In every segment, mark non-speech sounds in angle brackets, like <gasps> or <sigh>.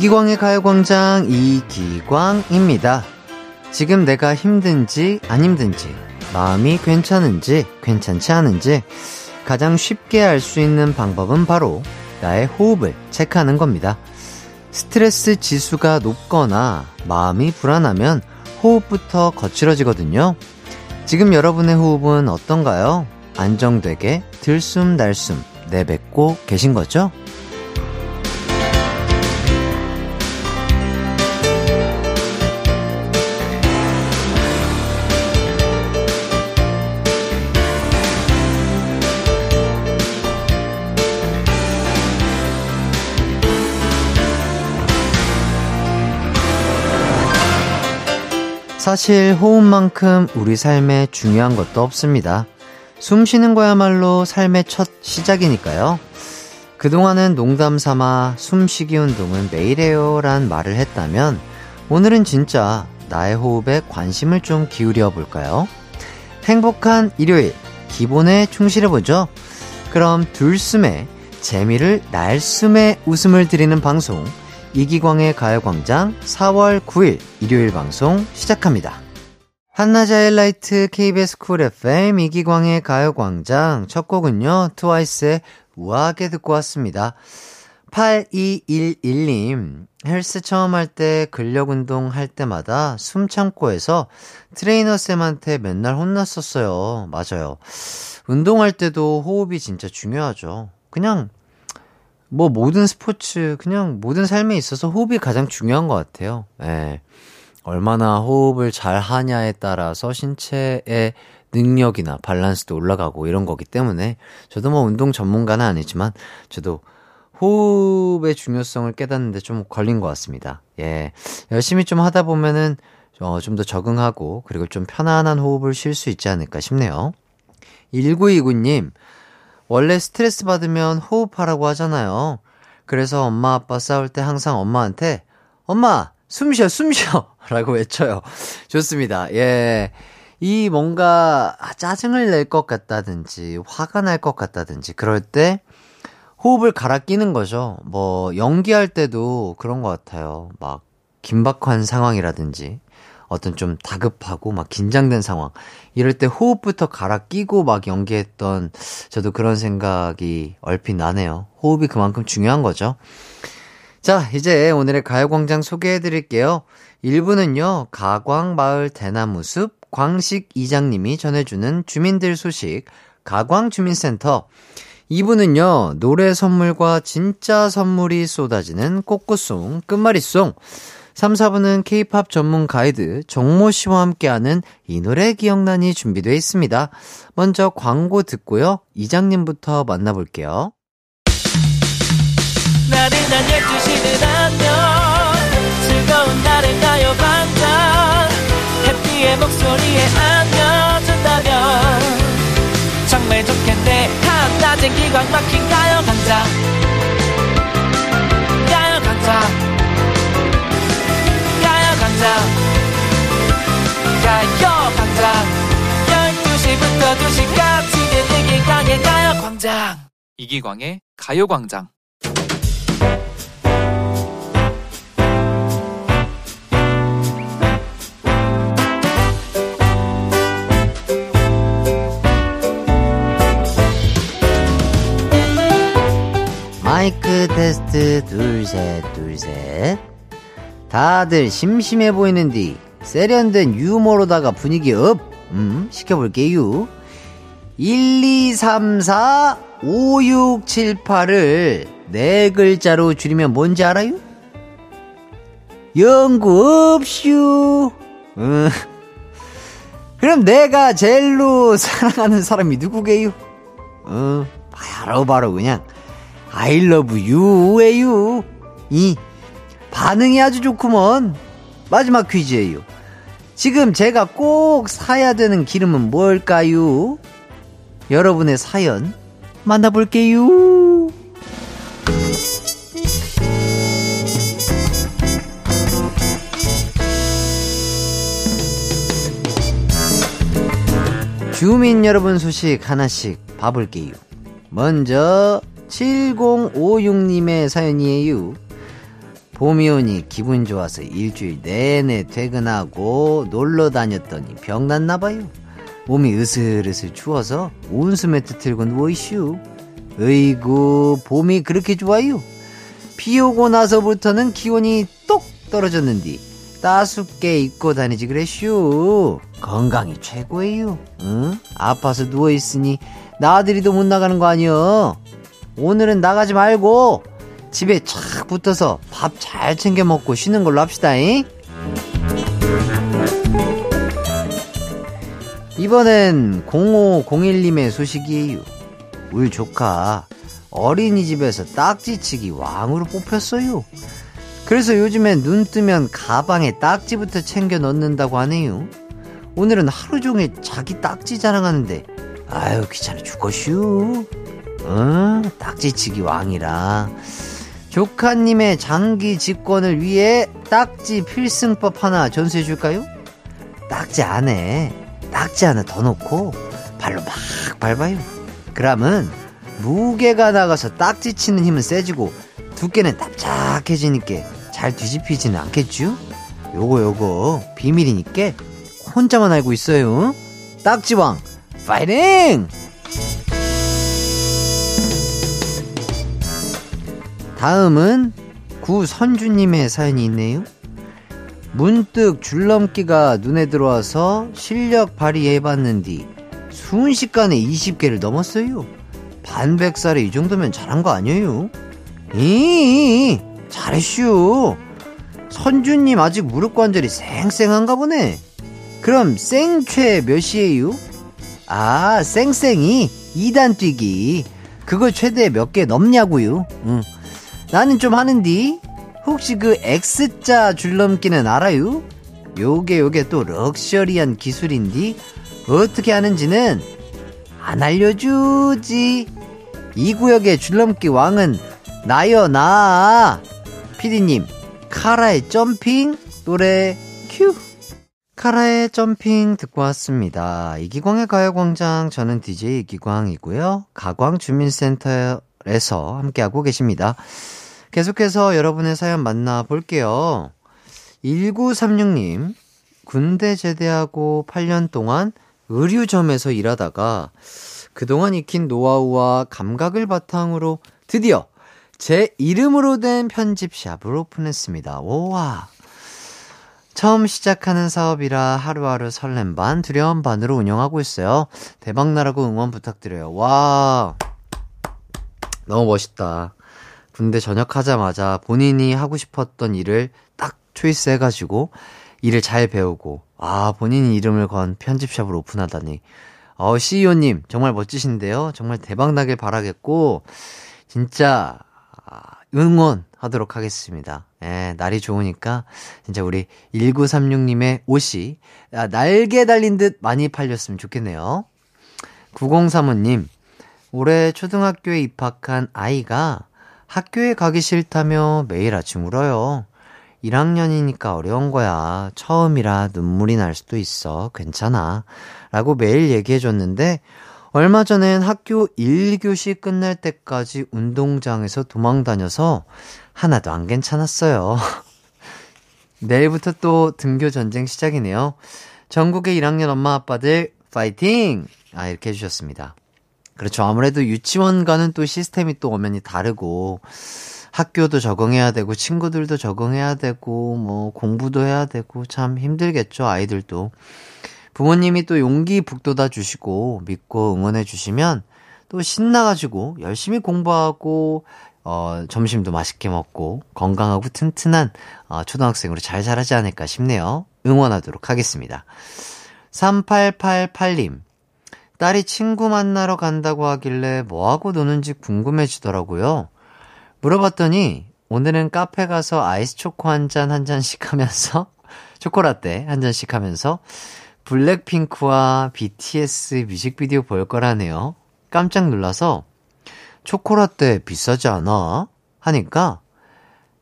이기광의 가요광장 이기광입니다. 지금 내가 힘든지 안 힘든지, 마음이 괜찮은지 괜찮지 않은지 가장 쉽게 알 수 있는 방법은 바로 나의 호흡을 체크하는 겁니다. 스트레스 지수가 높거나 마음이 불안하면 호흡부터 거칠어지거든요. 지금 여러분의 호흡은 어떤가요? 안정되게 들숨날숨 내뱉고 계신 거죠? 사실 호흡만큼 우리 삶에 중요한 것도 없습니다. 숨 쉬는 거야말로 삶의 첫 시작이니까요. 그동안은 농담 삼아 숨쉬기 운동은 매일 해요 란 말을 했다면 오늘은 진짜 나의 호흡에 관심을 좀 기울여 볼까요? 행복한 일요일, 기본에 충실해보죠. 그럼 둘숨에 재미를 날숨에 웃음을 드리는 방송 이기광의 가요광장 4월 9일 일요일 방송 시작합니다. 한낮의 하이라이트 KBS 쿨 FM 이기광의 가요광장 첫 곡은요 트와이스의 우아하게 듣고 왔습니다. 8211님 헬스 처음 할 때 근력 운동 할 때마다 숨 참고 해서 트레이너 쌤한테 맨날 혼났었어요. 맞아요. 운동할 때도 호흡이 진짜 중요하죠. 그냥 뭐 모든 스포츠 그냥 모든 삶에 있어서 호흡이 가장 중요한 것 같아요. 예. 얼마나 호흡을 잘 하냐에 따라서 신체의 능력이나 밸런스도 올라가고 이런 거기 때문에 저도 뭐 운동 전문가는 아니지만 저도 호흡의 중요성을 깨닫는데 좀 걸린 것 같습니다. 예. 열심히 좀 하다 보면은 어, 좀 더 적응하고 그리고 좀 편안한 호흡을 쉴 수 있지 않을까 싶네요. 1929님, 원래 스트레스 받으면 호흡하라고 하잖아요. 그래서 엄마 아빠 싸울 때 항상 엄마한테 엄마 숨 쉬어 숨 쉬어 <laughs> 라고 외쳐요. 좋습니다. 예. 이 뭔가 짜증을 낼 것 같다든지 화가 날 것 같다든지 그럴 때 호흡을 갈아 끼는 거죠. 뭐 연기할 때도 그런 것 같아요. 막 긴박한 상황이라든지 어떤 좀 다급하고 막 긴장된 상황. 이럴 때 호흡부터 갈아 끼고 막 연기했던 저도 그런 생각이 얼핏 나네요. 호흡이 그만큼 중요한 거죠. 자, 이제 오늘의 가요광장 소개해 드릴게요. 1부는요, 가광마을 대나무숲 광식 이장님이 전해주는 주민들 소식, 가광주민센터. 2부는요, 노래 선물과 진짜 선물이 쏟아지는 꽃꽃송, 끝말잇송. 3, 4부는 케이팝 전문 가이드 정모 씨와 함께하는 이 노래 기억나니 준비되어 있습니다. 먼저 광고 듣고요. 이장님부터 만나볼게요. 나른한 12시는 안녕 즐거운 날을 가요 반짝 해피의 목소리에 안겨준다면 정말 좋겠네 한낮엔 기광 막힌 가요 강장 가요 강장 가요광장. 가요광장 12시부터 2시까지 이기광의 가요광장. 이기광의 가요광장. 마이크 테스트 둘셋 둘셋 다들 심심해 보이는디 세련된 유머로다가 분위기 up 음, 시켜볼게요 1, 2, 3, 4, 5, 6, 7, 8을 네 글자로 줄이면 뭔지 알아요? 영구 없슈 음. 그럼 내가 제일로 사랑하는 사람이 누구게요? 어, 바로 바로 그냥 I love you에요 이 반응이 아주 좋구먼. 마지막 퀴즈예요. 지금 제가 꼭 사야 되는 기름은 뭘까요? 여러분의 사연 만나볼게요. 주민 여러분 소식 하나씩 봐볼게요. 먼저 7056님의 사연이에요. 봄이 오니 기분 좋아서 일주일 내내 퇴근하고 놀러 다녔더니 병났나 봐요. 몸이 으슬으슬 추워서 온수 매트 틀고 누워있슈. 으이구, 봄이 그렇게 좋아요? 비 오고 나서부터는 기온이 똑 떨어졌는디 따숩게 입고 다니지 그래슈. 건강이 최고예요. 응? 아파서 누워있으니 나들이도 못 나가는 거 아니여. 오늘은 나가지 말고 집에 착 붙어서 밥 잘 챙겨 먹고 쉬는 걸로 합시다잉. 이번엔 0501님의 소식이에요. 울 조카 어린이집에서 딱지치기 왕으로 뽑혔어요. 그래서 요즘엔 눈 뜨면 가방에 딱지부터 챙겨 넣는다고 하네요. 오늘은 하루 종일 자기 딱지 자랑하는데 아유 귀찮아 죽겠슈. 응? 딱지치기 왕이라. 조카님의 장기 집권을 위해 딱지 필승법 하나 전수해 줄까요? 딱지 안에 딱지 하나 더 넣고 발로 막 밟아요. 그러면 무게가 나가서 딱지 치는 힘은 세지고 두께는 답작해지니까 잘 뒤집히지는 않겠죠? 요거 요거 비밀이니까 혼자만 알고 있어요. 딱지왕 파이팅! 다음은 구선주님의 사연이 있네요. 문득 줄넘기가 눈에 들어와서 실력 발휘해봤는 뒤 순식간에 20개를 넘었어요. 반백살에 이 정도면 잘한 거 아니에요? 이 잘했슈. 선주님 아직 무릎 관절이 쌩쌩한가 보네. 그럼 생최 몇이에요? 아, 쌩쌩이 2단 뛰기. 그거 최대 몇 개 넘냐고요? 응. 나는 좀 하는디. 혹시 그 X자 줄넘기는 알아요? 요게 요게 또 럭셔리한 기술인디. 어떻게 하는지는 안 알려주지. 이 구역의 줄넘기 왕은 나요, 나. 피디님, 카라의 점핑 노래 큐. 카라의 점핑 듣고 왔습니다. 이기광의 가요광장, 저는 DJ 이기광이고요. 가광주민센터에서 함께하고 계십니다. 계속해서 여러분의 사연 만나볼게요. 1936님, 군대 제대하고 8년 동안 의류점에서 일하다가 그동안 익힌 노하우와 감각을 바탕으로 드디어 제 이름으로 된 편집샵을 오픈했습니다. 오와. 처음 시작하는 사업이라 하루하루 설렘 반, 두려움 반으로 운영하고 있어요. 대박나라고 응원 부탁드려요. 와. 너무 멋있다. 군대 전역하자마자 본인이 하고 싶었던 일을 딱 초이스 해가지고 일을 잘 배우고, 아, 본인 이름을 건 편집샵을 오픈하다니. 어, CEO님, 정말 멋지신데요? 정말 대박나길 바라겠고, 진짜, 아, 응원하도록 하겠습니다. 예, 날이 좋으니까, 진짜 우리 1936님의 옷이, 아, 날개 달린 듯 많이 팔렸으면 좋겠네요. 9035님, 올해 초등학교에 입학한 아이가 학교에 가기 싫다며 매일 아침 울어요. 1학년이니까 어려운 거야. 처음이라 눈물이 날 수도 있어. 괜찮아. 라고 매일 얘기해줬는데, 얼마 전엔 학교 1교시 끝날 때까지 운동장에서 도망 다녀서 하나도 안 괜찮았어요. <laughs> 내일부터 또 등교 전쟁 시작이네요. 전국의 1학년 엄마 아빠들 파이팅! 아, 이렇게 해주셨습니다. 그렇죠. 아무래도 유치원과는 또 시스템이 또 엄연히 다르고, 학교도 적응해야 되고, 친구들도 적응해야 되고, 뭐, 공부도 해야 되고, 참 힘들겠죠, 아이들도. 부모님이 또 용기 북돋아 주시고, 믿고 응원해 주시면, 또 신나가지고, 열심히 공부하고, 어, 점심도 맛있게 먹고, 건강하고 튼튼한, 어, 초등학생으로 잘 자라지 않을까 싶네요. 응원하도록 하겠습니다. 3888님. 딸이 친구 만나러 간다고 하길래 뭐하고 노는지 궁금해지더라고요. 물어봤더니 오늘은 카페 가서 아이스 초코 한 잔 한 잔씩 하면서 <laughs> 초코라떼 한 잔씩 하면서 블랙핑크와 BTS 뮤직비디오 볼 거라네요. 깜짝 놀라서 초코라떼 비싸지 않아? 하니까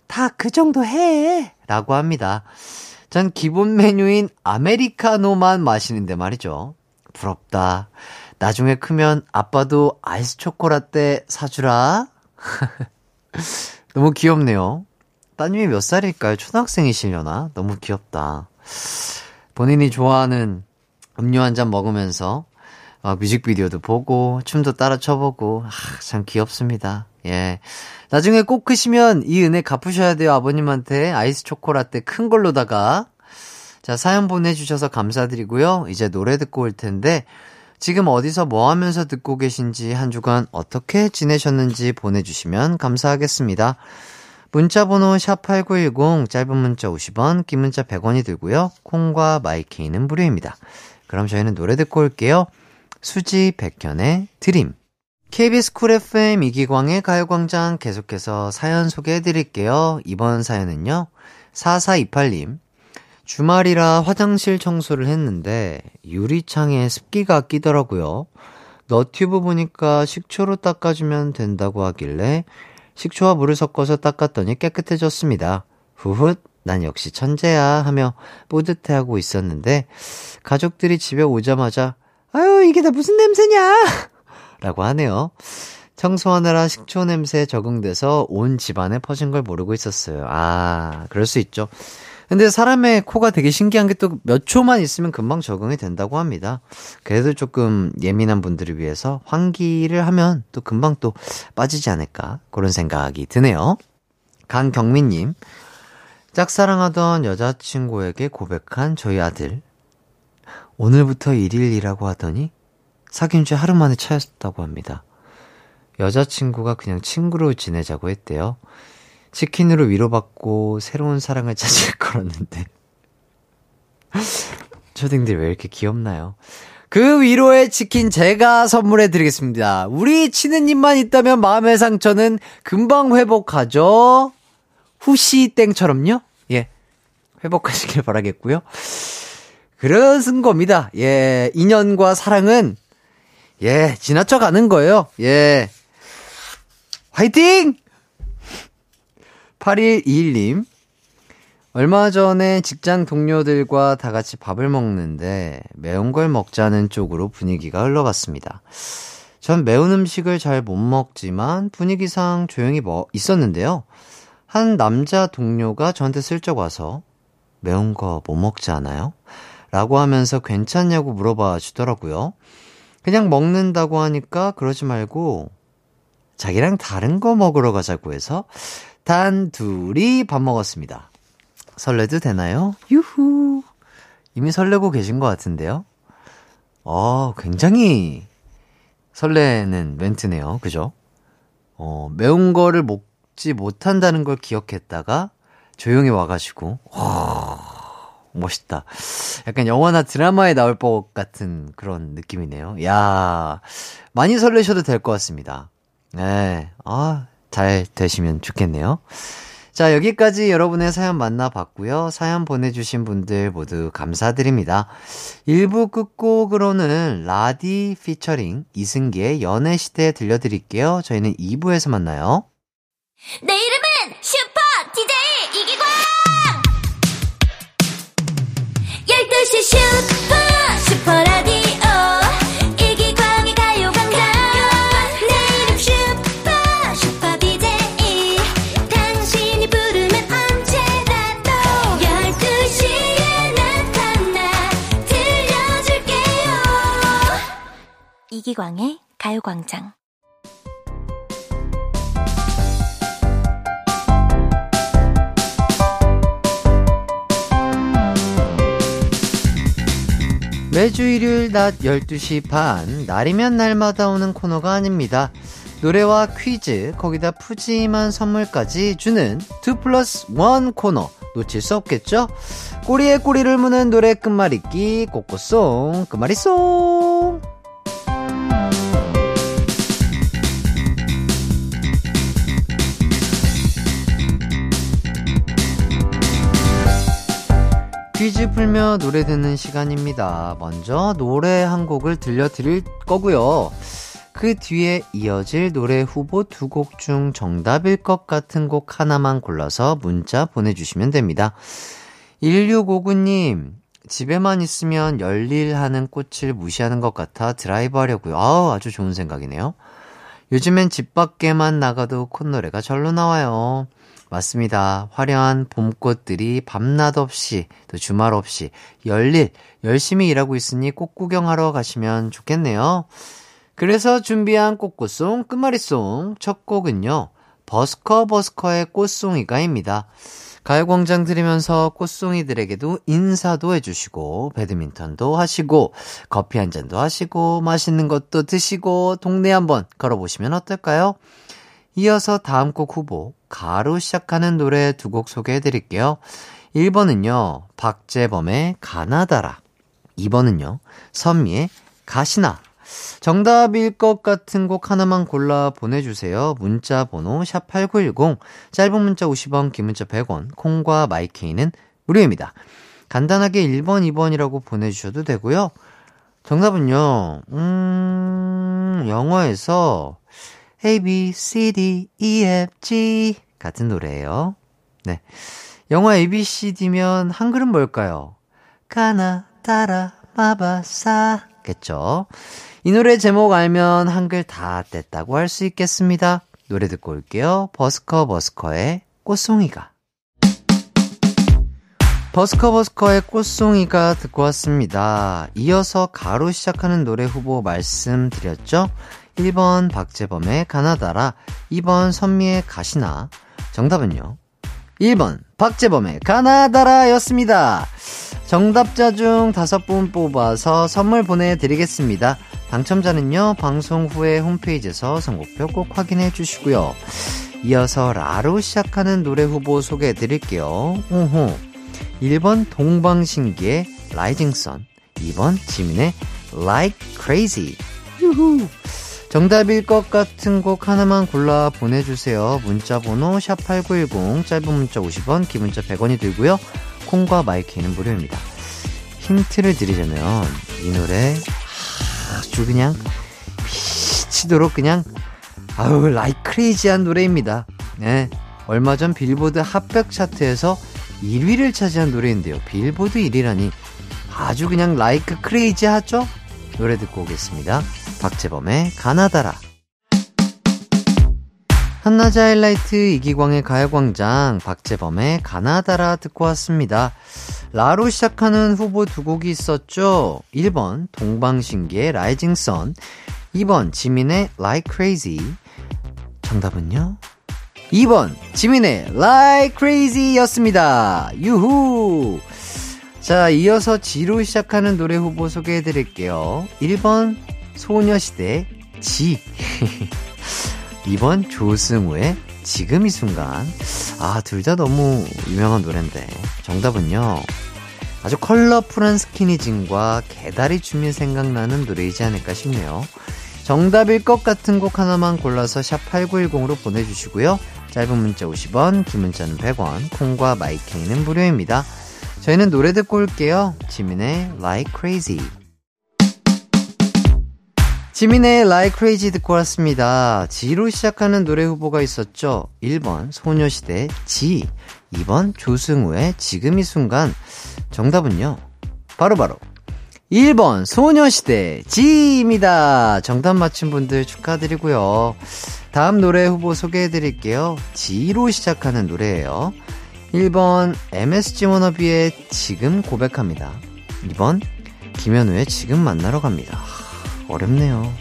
다 그 정도 해! 라고 합니다. 전 기본 메뉴인 아메리카노만 마시는데 말이죠. 부럽다. 나중에 크면 아빠도 아이스 초코라떼 사주라. <laughs> 너무 귀엽네요. 따님이 몇 살일까요? 초등학생이시려나? 너무 귀엽다. 본인이 좋아하는 음료 한 잔 먹으면서 어, 뮤직비디오도 보고 춤도 따라 춰보고 아, 참 귀엽습니다. 예. 나중에 꼭 크시면 이 은혜 갚으셔야 돼요. 아버님한테 아이스 초코라떼 큰 걸로다가 자, 사연 보내주셔서 감사드리고요. 이제 노래 듣고 올 텐데, 지금 어디서 뭐 하면서 듣고 계신지 한 주간 어떻게 지내셨는지 보내주시면 감사하겠습니다. 문자번호 샵8910, 짧은 문자 50원, 긴 문자 100원이 들고요. 콩과 마이케이는 무료입니다. 그럼 저희는 노래 듣고 올게요. 수지 백현의 Dream. KBS 쿨 FM 이기광의 가요광장 계속해서 사연 소개해 드릴게요. 이번 사연은요. 4428님. 주말이라 화장실 청소를 했는데 유리창에 습기가 끼더라고요. 너튜브 보니까 식초로 닦아주면 된다고 하길래 식초와 물을 섞어서 닦았더니 깨끗해졌습니다. 후훗, 난 역시 천재야 하며 뿌듯해하고 있었는데 가족들이 집에 오자마자 아유 이게 다 무슨 냄새냐 라고 하네요. 청소하느라 식초 냄새에 적응돼서 온 집안에 퍼진 걸 모르고 있었어요. 아, 그럴 수 있죠. 근데 사람의 코가 되게 신기한 게 또 몇 초만 있으면 금방 적응이 된다고 합니다. 그래도 조금 예민한 분들을 위해서 환기를 하면 또 금방 또 빠지지 않을까 그런 생각이 드네요. 강경민님, 짝사랑하던 여자친구에게 고백한 저희 아들. 오늘부터 1일이라고 하더니 사귄 지 하루 만에 차였다고 합니다. 여자친구가 그냥 친구로 지내자고 했대요. 치킨으로 위로받고 새로운 사랑을 찾을 <laughs> 거였는데. 초딩들 왜 이렇게 귀엽나요? 그 위로의 치킨 제가 선물해 드리겠습니다. 우리 치느님만 있다면 마음의 상처는 금방 회복하죠? 후시 땡처럼요? 예. 회복하시길 바라겠고요. 그런 겁니다. 예. 인연과 사랑은, 예, 지나쳐 가는 거예요. 예. 화이팅! 8121님. 얼마 전에 직장 동료들과 다 같이 밥을 먹는데 매운 걸 먹자는 쪽으로 분위기가 흘러갔습니다. 전 매운 음식을 잘 못 먹지만 분위기상 조용히 뭐 있었는데요. 한 남자 동료가 저한테 슬쩍 와서 매운 거 못 먹지 않아요? 라고 하면서 괜찮냐고 물어봐 주더라고요. 그냥 먹는다고 하니까 그러지 말고 자기랑 다른 거 먹으러 가자고 해서 단 둘이 밥 먹었습니다. 설레도 되나요? 유후. 이미 설레고 계신 것 같은데요? 어, 굉장히 설레는 멘트네요. 그죠? 어, 매운 거를 먹지 못한다는 걸 기억했다가 조용히 와가지고, 와, 멋있다. 약간 영화나 드라마에 나올 법 같은 그런 느낌이네요. 야 많이 설레셔도 될 것 같습니다. 네, 아, 잘 되시면 좋겠네요. 자, 여기까지 여러분의 사연 만나봤고요. 사연 보내주신 분들 모두 감사드립니다. 1부 끝곡으로는 라디 피처링 이승기의 연애시대 들려드릴게요. 저희는 2부에서 만나요. 내 이름은 슈퍼 DJ 이기광! 12시 슈퍼 슈퍼 이기광의 가요광장 매주 일요일 낮 12시 반, 날이면 날마다 오는 코너가 아닙니다. 노래와 퀴즈, 거기다 푸짐한 선물까지 주는 2 플러스 1 코너. 놓칠 수 없겠죠? 꼬리에 꼬리를 무는 노래 끝말잇기, 꼬꼬송, 끝말잇송! 퀴즈 풀며 노래 듣는 시간입니다. 먼저 노래 한 곡을 들려드릴 거고요. 그 뒤에 이어질 노래 후보 두 곡 중 정답일 것 같은 곡 하나만 골라서 문자 보내주시면 됩니다. 1659님, 집에만 있으면 열일하는 꽃을 무시하는 것 같아 드라이브 하려고요. 아우, 아주 좋은 생각이네요. 요즘엔 집 밖에만 나가도 콧노래가 절로 나와요. 맞습니다. 화려한 봄꽃들이 밤낮 없이 또 주말 없이 열일 열심히 일하고 있으니 꽃 구경하러 가시면 좋겠네요. 그래서 준비한 꽃꽃송 끝말잇송 첫 곡은요. 버스커 버스커의 꽃송이가입니다. 가요광장 들으면서 꽃송이들에게도 인사도 해주시고, 배드민턴도 하시고, 커피 한 잔도 하시고, 맛있는 것도 드시고, 동네 한번 걸어보시면 어떨까요? 이어서 다음 곡 후보, 가로 시작하는 노래 두 곡 소개해 드릴게요. 1번은요, 박재범의 가나다라. 2번은요, 선미의 가시나. 정답일 것 같은 곡 하나만 골라 보내주세요. 문자 번호 샵8910, 짧은 문자 50원, 긴 문자 100원, 콩과 마이케이는 무료입니다. 간단하게 1번, 2번이라고 보내주셔도 되고요. 정답은요, 음, 영어에서 A, B, C, D, E, F, G 같은 노래예요. 네. 영어 A, B, C, D면 한글은 뭘까요? 가나, 따라, 마바사 겠죠. 이 노래 제목 알면 한글 다 뗐다고 할 수 있겠습니다. 노래 듣고 올게요. 버스커 버스커의 꽃송이가. 버스커 버스커의 꽃송이가 듣고 왔습니다. 이어서 가로 시작하는 노래 후보 말씀드렸죠? 1번 박재범의 가나다라, 2번 선미의 가시나. 정답은요? 1번 박재범의 가나다라였습니다. 정답자 중 다섯 분 뽑아서 선물 보내드리겠습니다. 당첨자는요, 방송 후에 홈페이지에서 선곡표 꼭 확인해 주시고요. 이어서 라로 시작하는 노래 후보 소개해 드릴게요. 오호. 1번 동방신기의 Rising Sun, 2번 지민의 Like Crazy. 유후. 정답일 것 같은 곡 하나만 골라 보내주세요. 문자번호 샵8910, 짧은 문자 50원, 긴 문자 100원이 들고요. 콩과 마이케이는 무료입니다. 힌트를 드리자면 이 노래 아주 그냥 미치도록 그냥 아우 like crazy한 노래입니다. 네. 얼마 전 빌보드 핫백 차트에서 1위를 차지한 노래인데요. 빌보드 1위라니 아주 그냥 like crazy 하죠? 노래 듣고 오겠습니다. 박재범의 가나다라. 한낮의 하이라이트 이기광의 가요광장 박재범의 가나다라 듣고 왔습니다. 라로 시작하는 후보 두 곡이 있었죠. 1번 동방신기의 Rising Sun 2번 지민의 Like Crazy 정답은요? 2번 지민의 Like Crazy 였습니다. 유후 자 이어서 지로 시작하는 노래 후보 소개해 드릴게요. 1번 소녀시대 지 <laughs> 2번 조승우의 지금 이 순간. 아, 둘 다 너무 유명한 노래인데. 정답은요. 아주 컬러풀한 스키니진과 개다리 춤이 생각나는 노래이지 않을까 싶네요. 정답일 것 같은 곡 하나만 골라서 샵 8910으로 보내주시고요. 짧은 문자 50원, 긴 문자는 100원, 콩과 마이케이는 무료입니다. 저희는 노래 듣고 올게요. 지민의 Like Crazy. 지민의 Like Crazy 듣고 왔습니다. 지로 시작하는 노래 후보가 있었죠. 1번 소녀시대 지, 2번 조승우의 지금 이 순간. 정답은요. 바로바로 바로 1번 소녀시대 지입니다. 정답 맞힌 분들 축하드리고요. 다음 노래 후보 소개해 드릴게요. 지로 시작하는 노래예요. 1번 MSG 워너비의 지금 고백합니다. 2번 김현우의 지금 만나러 갑니다. 어렵네요.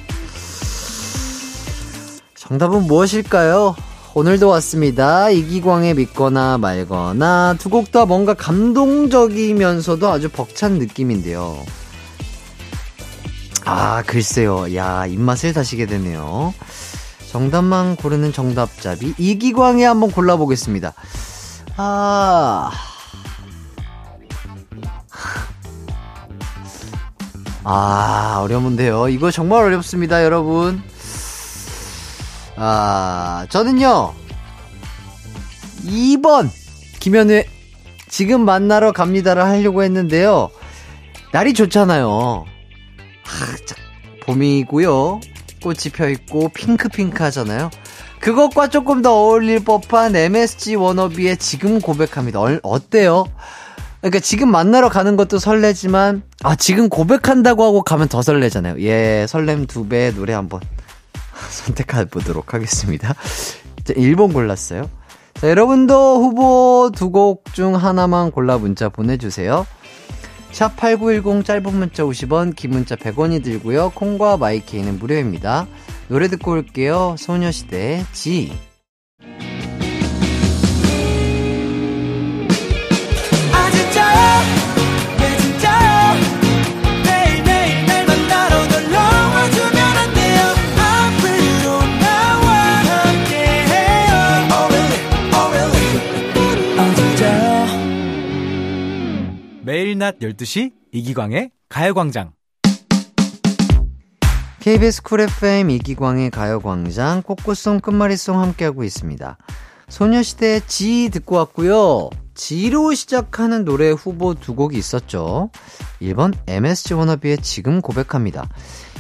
정답은 무엇일까요? 오늘도 왔습니다. 이기광의 믿거나 말거나 두 곡 다 뭔가 감동적이면서도 아주 벅찬 느낌인데요. 아, 글쎄요. 야, 입맛을 다시게 되네요. 정답만 고르는 정답잡이 이기광이 한번 골라보겠습니다. 아. 아, 어려운데요. 이거 정말 어렵습니다, 여러분. 아, 저는요, 2번, 김현우의 지금 만나러 갑니다를 하려고 했는데요. 날이 좋잖아요. 아, 자, 봄이고요. 꽃이 펴 있고, 핑크핑크 하잖아요. 그것과 조금 더 어울릴 법한 MSG 워너비의 지금 고백합니다. 어, 어때요? 그러니까 지금 만나러 가는 것도 설레지만 아 지금 고백한다고 하고 가면 더 설레잖아요. 예, 설렘 두 배 노래 한번 <laughs> 선택해 보도록 하겠습니다. 자, 1번 골랐어요. 자, 여러분도 후보 두 곡 중 하나만 골라 문자 보내주세요. 샵8910 짧은 문자 50원, 긴 문자 100원이 들고요. 콩과 마이케이는 무료입니다. 노래 듣고 올게요. 소녀시대 지. Oh, oh, 매일 낮 12시 이기광의 가요광장. KBS 쿨 FM 이기광의 가요광장 꽃꽃송 끝말잇송 함께하고 있습니다. 소녀시대 지 듣고 왔고요. 지로 시작하는 노래 후보 두 곡이 있었죠. 1번 MSG 워너비의 지금 고백합니다.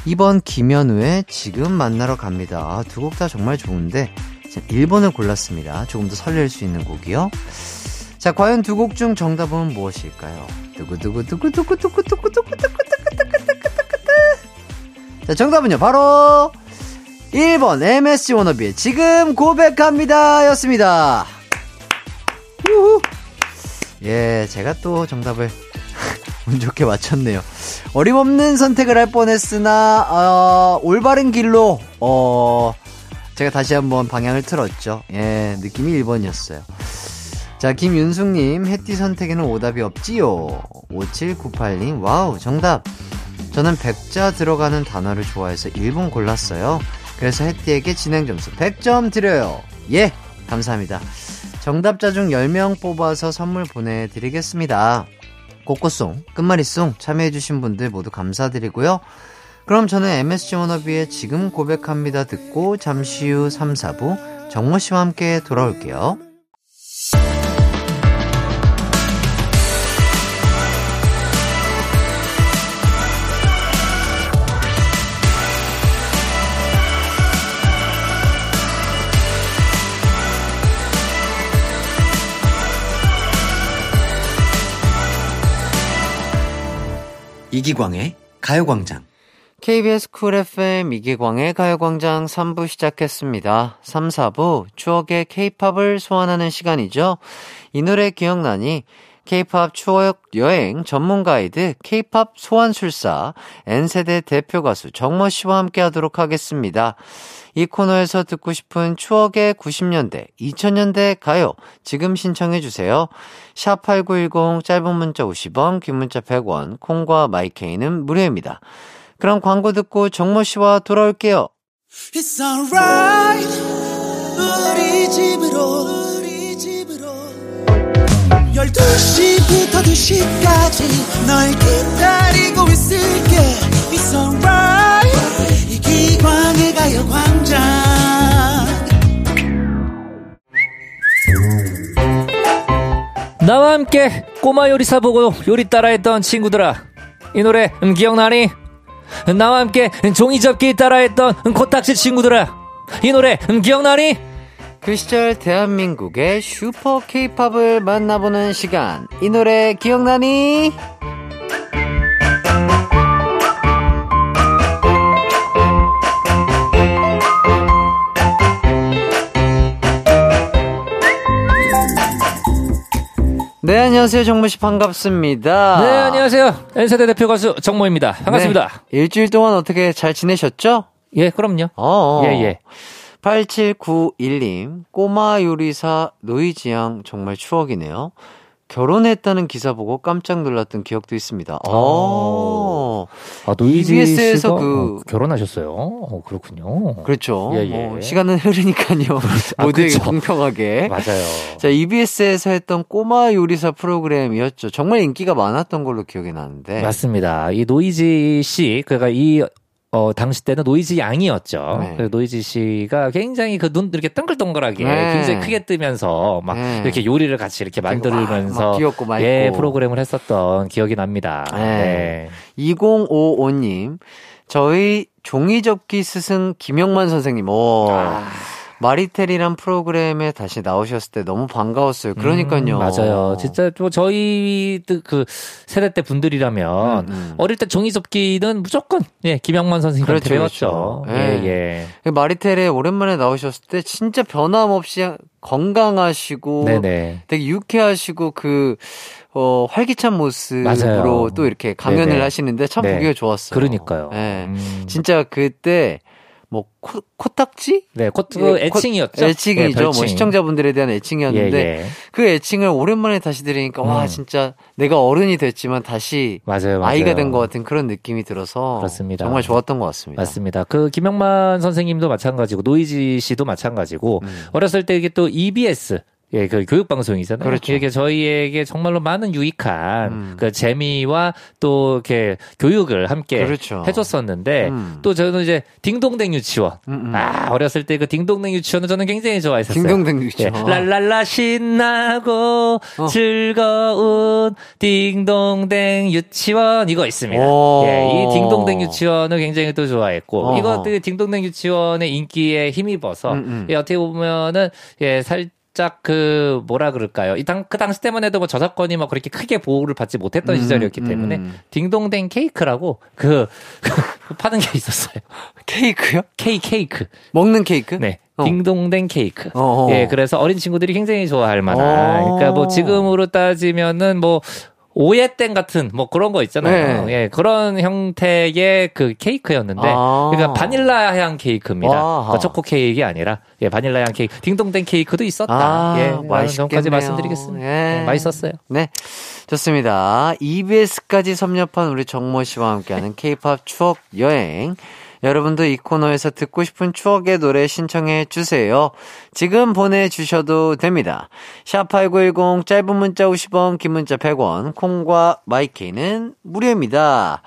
2번 김현우의 지금 만나러 갑니다. 아, 두곡 다 정말 좋은데 1번을 골랐습니다. 조금 더 설렐 수 있는 곡이요. 자, 과연 두 곡 중 정답은 무엇일까요? 두구두구두구두구두구두구두구두구두구두구두구두구두구 자, 정답은요, 바로 1번 MSG 워너비의 지금 고백합니다 였습니다. 예, 제가 또 정답을 <laughs> 운 좋게 맞췄네요. 어림없는 선택을 할 뻔했으나, 어, 올바른 길로, 어, 제가 다시 한번 방향을 틀었죠. 예, 느낌이 1번이었어요. 자, 김윤숙님, 햇디 선택에는 오답이 없지요. 5798님, 와우, 정답. 저는 백자 들어가는 단어를 좋아해서 1번 골랐어요. 그래서 햇디에게 진행 점수 100점 드려요. 예, 감사합니다. 정답자 중 10명 뽑아서 선물 보내드리겠습니다. 꼬꼬송, 끝말잇송 참여해주신 분들 모두 감사드리고요. 그럼 저는 MSG 워너비의 지금 고백합니다 듣고 잠시 후 3, 4부 정모 씨와 함께 돌아올게요. 이기광의 가요광장. KBS 쿨 FM 이기광의 가요광장 3부 시작했습니다. 3, 4부 추억의 케이팝을 소환하는 시간이죠. 이 노래 기억나니? 케이팝 추억 여행 전문 가이드 케이팝 소환술사 N세대 대표 가수 정모 씨와 함께 하도록 하겠습니다. 이 코너에서 듣고 싶은 추억의 90년대, 2000년대 가요 지금 신청해 주세요. 샵8910 짧은 문자 50원, 긴 문자 100원, 콩과 마이케이는 무료입니다. 그럼 광고 듣고 정모 씨와 돌아올게요. 우리 집으로 우리 집으로 12시부터 2시까지 널 기다리고 있을게 It's alright 나와 함께 꼬마 요리사 보고 요리 따라했던 친구들아 이 노래 음, 기억나니? 나와 함께 종이접기 따라했던 코딱지 친구들아 이 노래 음, 기억나니? 그 시절 대한민국의 슈퍼 케이팝을 만나보는 시간. 이 노래 기억나니? 네, 안녕하세요. 정모 씨 반갑습니다. 네 안녕하세요 N세대 대표 가수 정모입니다 반갑습니다 네, 일주일 동안 어떻게 잘 지내셨죠? 예 그럼요 어. 예, 예. 8791님, 꼬마 요리사 노이지양 정말 추억이네요. 결혼했다는 기사 보고 깜짝 놀랐던 기억도 있습니다. 어. 아 노이지 EBS 에서 씨가 그- 어, 결혼하셨어요 어, 그렇군요 그렇죠. 예, 예. 뭐 시간은 흐르니까요. <laughs> 아, 모두에게 그쵸. 공평하게. 맞아요 자, EBS에서 했던 꼬마 요리사 프로그램이었죠. 정말 인기가 많았던 걸로 기억이 나는데. 맞습니다. 이 노이지 씨, 그러니까 이 어, 당시 때는 노이지 양이었죠. 네. 노이지 씨가 굉장히 그 눈 이렇게 동글동글하게 네. 굉장히 크게 뜨면서 막 네. 이렇게 요리를 같이 이렇게 만들면서 막 귀엽고 맑고. 예, 프로그램을 했었던 기억이 납니다. 네. 네. 2055님, 저희 종이접기 스승 김영만 선생님, 오. 아. 마리텔이란 프로그램에 다시 나오셨을 때 너무 반가웠어요. 그러니까요. 음, 맞아요. 진짜 또 저희 그 세대 때 분들이라면 음, 음. 어릴 때 종이접기는 무조건 예 김영만 선생님한테 그렇죠, 배웠죠. 그렇죠. 예, 예. 예. 그 마리텔에 오랜만에 나오셨을 때 진짜 변함없이 건강하시고 네네. 되게 유쾌하시고 그 어, 활기찬 모습으로 맞아요. 또 이렇게 강연을 네네. 하시는데 참 네. 보기가 좋았어요. 그러니까요. 네. 음. 진짜 그때 뭐 코, 코딱지? 네, 코트 예, 애칭이었죠. 코- 애칭이죠. 예, 별칭. 뭐 시청자분들에 대한 애칭이었는데 예, 예. 그 애칭을 오랜만에 다시 들으니까 와 음. 진짜 내가 어른이 됐지만 다시 맞아요, 맞아요. 아이가 된 것 같은 그런 느낌이 들어서 그렇습니다. 정말 좋았던 것 같습니다. 맞습니다. 그 김영만 선생님도 마찬가지고 노이지 씨도 마찬가지고 음. 어렸을 때 이게 또 EBS 예, 그 교육 방송이잖아요. 그렇죠. 이게 저희에게 정말로 많은 유익한 음. 그 재미와 또 이렇게 교육을 함께 그렇죠. 해줬었는데 음. 또 저는 이제 딩동댕 유치원. 음, 음. 아 어렸을 때 그 딩동댕 유치원을 저는 굉장히 좋아했었어요. 딩동댕 유치원. 예, 랄랄라 신나고 어. 즐거운 딩동댕 유치원 이거 있습니다. 오. 예, 이 딩동댕 유치원을 굉장히 또 좋아했고. 이거 그 딩동댕 유치원의 인기에 힘입어서 음, 음. 예, 어떻게 보면은 예 살 짝 그 뭐라 그럴까요? 이당 그 당시 때만 해도 뭐 저작권이 뭐 그렇게 크게 보호를 받지 못했던 음, 시절이었기 음. 때문에 딩동댕 케이크라고 그, 그 <laughs> 파는 게 있었어요. 케이크요? 케이 케이크. 먹는 케이크? 네. 어. 딩동댕 케이크. 어어. 예, 그래서 어린 친구들이 굉장히 좋아할 만한. 어. 그러니까 뭐 지금으로 따지면은 뭐 오예땡 같은 뭐 그런 거 있잖아요. 네. 예, 그런 형태의 그 케이크였는데, 아. 그러니까 바닐라 향 케이크입니다. 그러니까 초코 케이크 아니라 예, 바닐라 향 케이크. 딩동댕 케이크도 있었다. 아, 예. 점까지 말씀드리겠습니다. 예. 예, 맛있었어요. 네. 좋습니다. EBS까지 섭렵한 우리 정모 씨와 함께하는 K-팝 추억 여행. 여러분도 이 코너에서 듣고 싶은 추억의 노래 신청해 주세요. 지금 보내주셔도 됩니다. 샵8910 짧은 문자 50원, 긴 문자 100원, 콩과 마이케이는 무료입니다.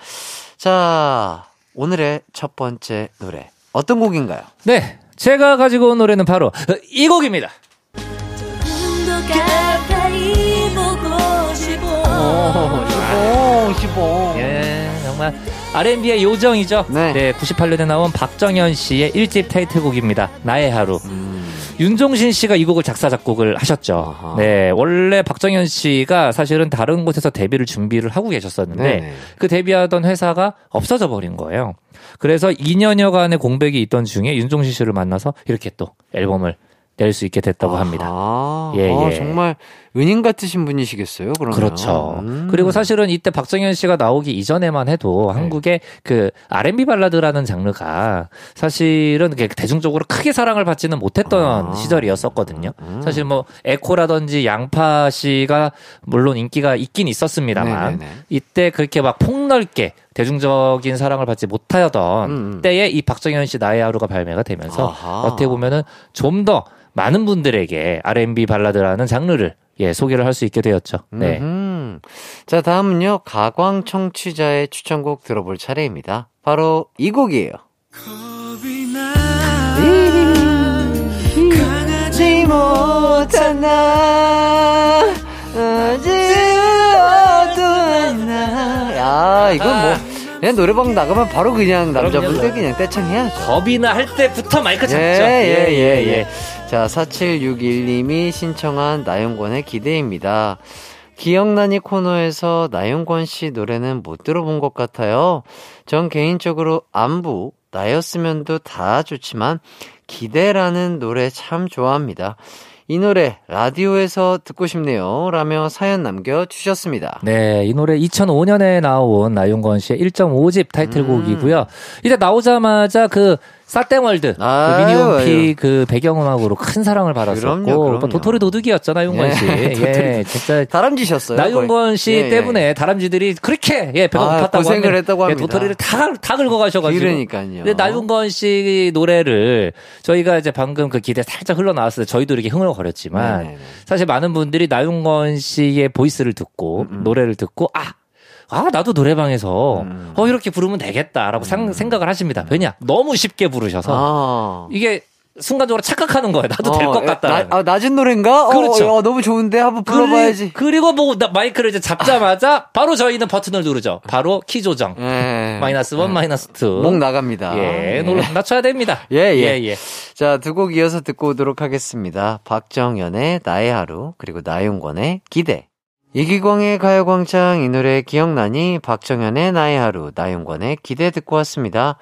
자, 오늘의 첫 번째 노래. 어떤 곡인가요? 네. 제가 가지고 온 노래는 바로 어, 이 곡입니다. 시봉, 시봉. 예, 정말 R&B의 요정이죠. 네. 98년에 나온 박정현 씨의 1집 타이틀곡입니다. 나의 하루. 음, 윤종신 씨가 이 곡을 작사 작곡을 하셨죠. 아하. 네, 원래 박정현 씨가 사실은 다른 곳에서 데뷔를 준비를 하고 계셨었는데 네네. 그 데뷔하던 회사가 없어져 버린 거예요. 그래서 2년여간의 공백이 있던 중에 윤종신 씨를 만나서 이렇게 또 앨범을 낼 수 있게 됐다고 합니다. 아, 예, 아, 예. 정말 은인 같으신 분이시겠어요, 그러면. 그렇죠. 음. 그리고 사실은 이때 박정현 씨가 나오기 이전에만 해도 네. 한국의 그 R&B 발라드라는 장르가 사실은 대중적으로 크게 사랑을 받지는 못했던 아. 시절이었었거든요. 음. 사실 뭐 에코라든지 양파 씨가 물론 인기가 있긴 있었습니다만 네네네. 이때 그렇게 막 폭넓게 대중적인 사랑을 받지 못하던 음, 음. 때에 이 박정현 씨 나의 하루가 발매가 되면서 아하. 어떻게 보면은 좀더 많은 분들에게 R&B 발라드라는 장르를 예, 소개를 할 수 있게 되었죠. 네. 음흠. 자, 다음은요, 가광 청취자의 추천곡 들어볼 차례입니다. 바로 이 곡이에요. 겁이 나 강하지 못한 나, 어두운 나. 야, 이건 뭐, 그냥 노래방 나가면 바로 그냥 남자분들. 그냥 떼창해야죠. 겁이나 할 때부터 마이크 잡죠. 예, 예, 예, 예. 자, 4761님이 신청한 나영권의 기대입니다. 기억나니 코너에서 나영권 씨 노래는 못 들어본 것 같아요. 전 개인적으로 안부, 나였으면도 다 좋지만 기대라는 노래 참 좋아합니다. 이 노래 라디오에서 듣고 싶네요. 라며 사연 남겨주셨습니다. 네, 이 노래 2005년에 나온 나윤건 씨의 1.5집 타이틀곡이고요. 이때 나오자마자 그 싸땡월드, 아유, 그 미니홈피. 그 배경음악으로 큰 사랑을 받았었고, 그럼요, 그럼요. 뭐 도토리 도둑이었죠, 나윤건 예, 씨. 도토리 예, 진짜. 다람쥐셨어요. 나윤건 거의. 씨 예, 예. 때문에 다람쥐들이 그렇게 예 배가 아, 고팠다고 고생을 하면, 했다고 예, 합니다. 도토리를 다 다 긁어 가셔가지고 그러니까요. 근데 나윤건 씨 노래를 저희가 이제 방금 그 기대 살짝 흘러나왔을 때 저희도 이렇게 흥얼거렸지만 네네네. 사실 많은 분들이 나윤건 씨의 보이스를 듣고 음, 노래를 듣고 아. 아, 나도 노래방에서, 음. 어, 이렇게 부르면 되겠다라고 상- 생각을 하십니다. 왜냐? 너무 쉽게 부르셔서, 아. 이게 순간적으로 착각하는 거예요. 나도 될 어, 것 에, 같다. 나, 아, 낮은 노래인가? 그렇죠. 어, 어, 너무 좋은데 한번 불러봐야지. 그리, 고 뭐, 나 마이크를 이제 잡자마자 바로 저희는 버튼을 누르죠. 바로 키 조정. 예. 마이너스 one, 마이너스 two. 목 나갑니다. 예, 놀 낮춰야 됩니다. <laughs> 예, 예. 예, 예. 자, 두 곡 이어서 듣고 오도록 하겠습니다. 박정현의 나의 하루, 그리고 나윤권의 기대. 이기광의 가요광장 이 노래 기억나니? 박정현의 나의 하루, 나윤권의 기대 듣고 왔습니다.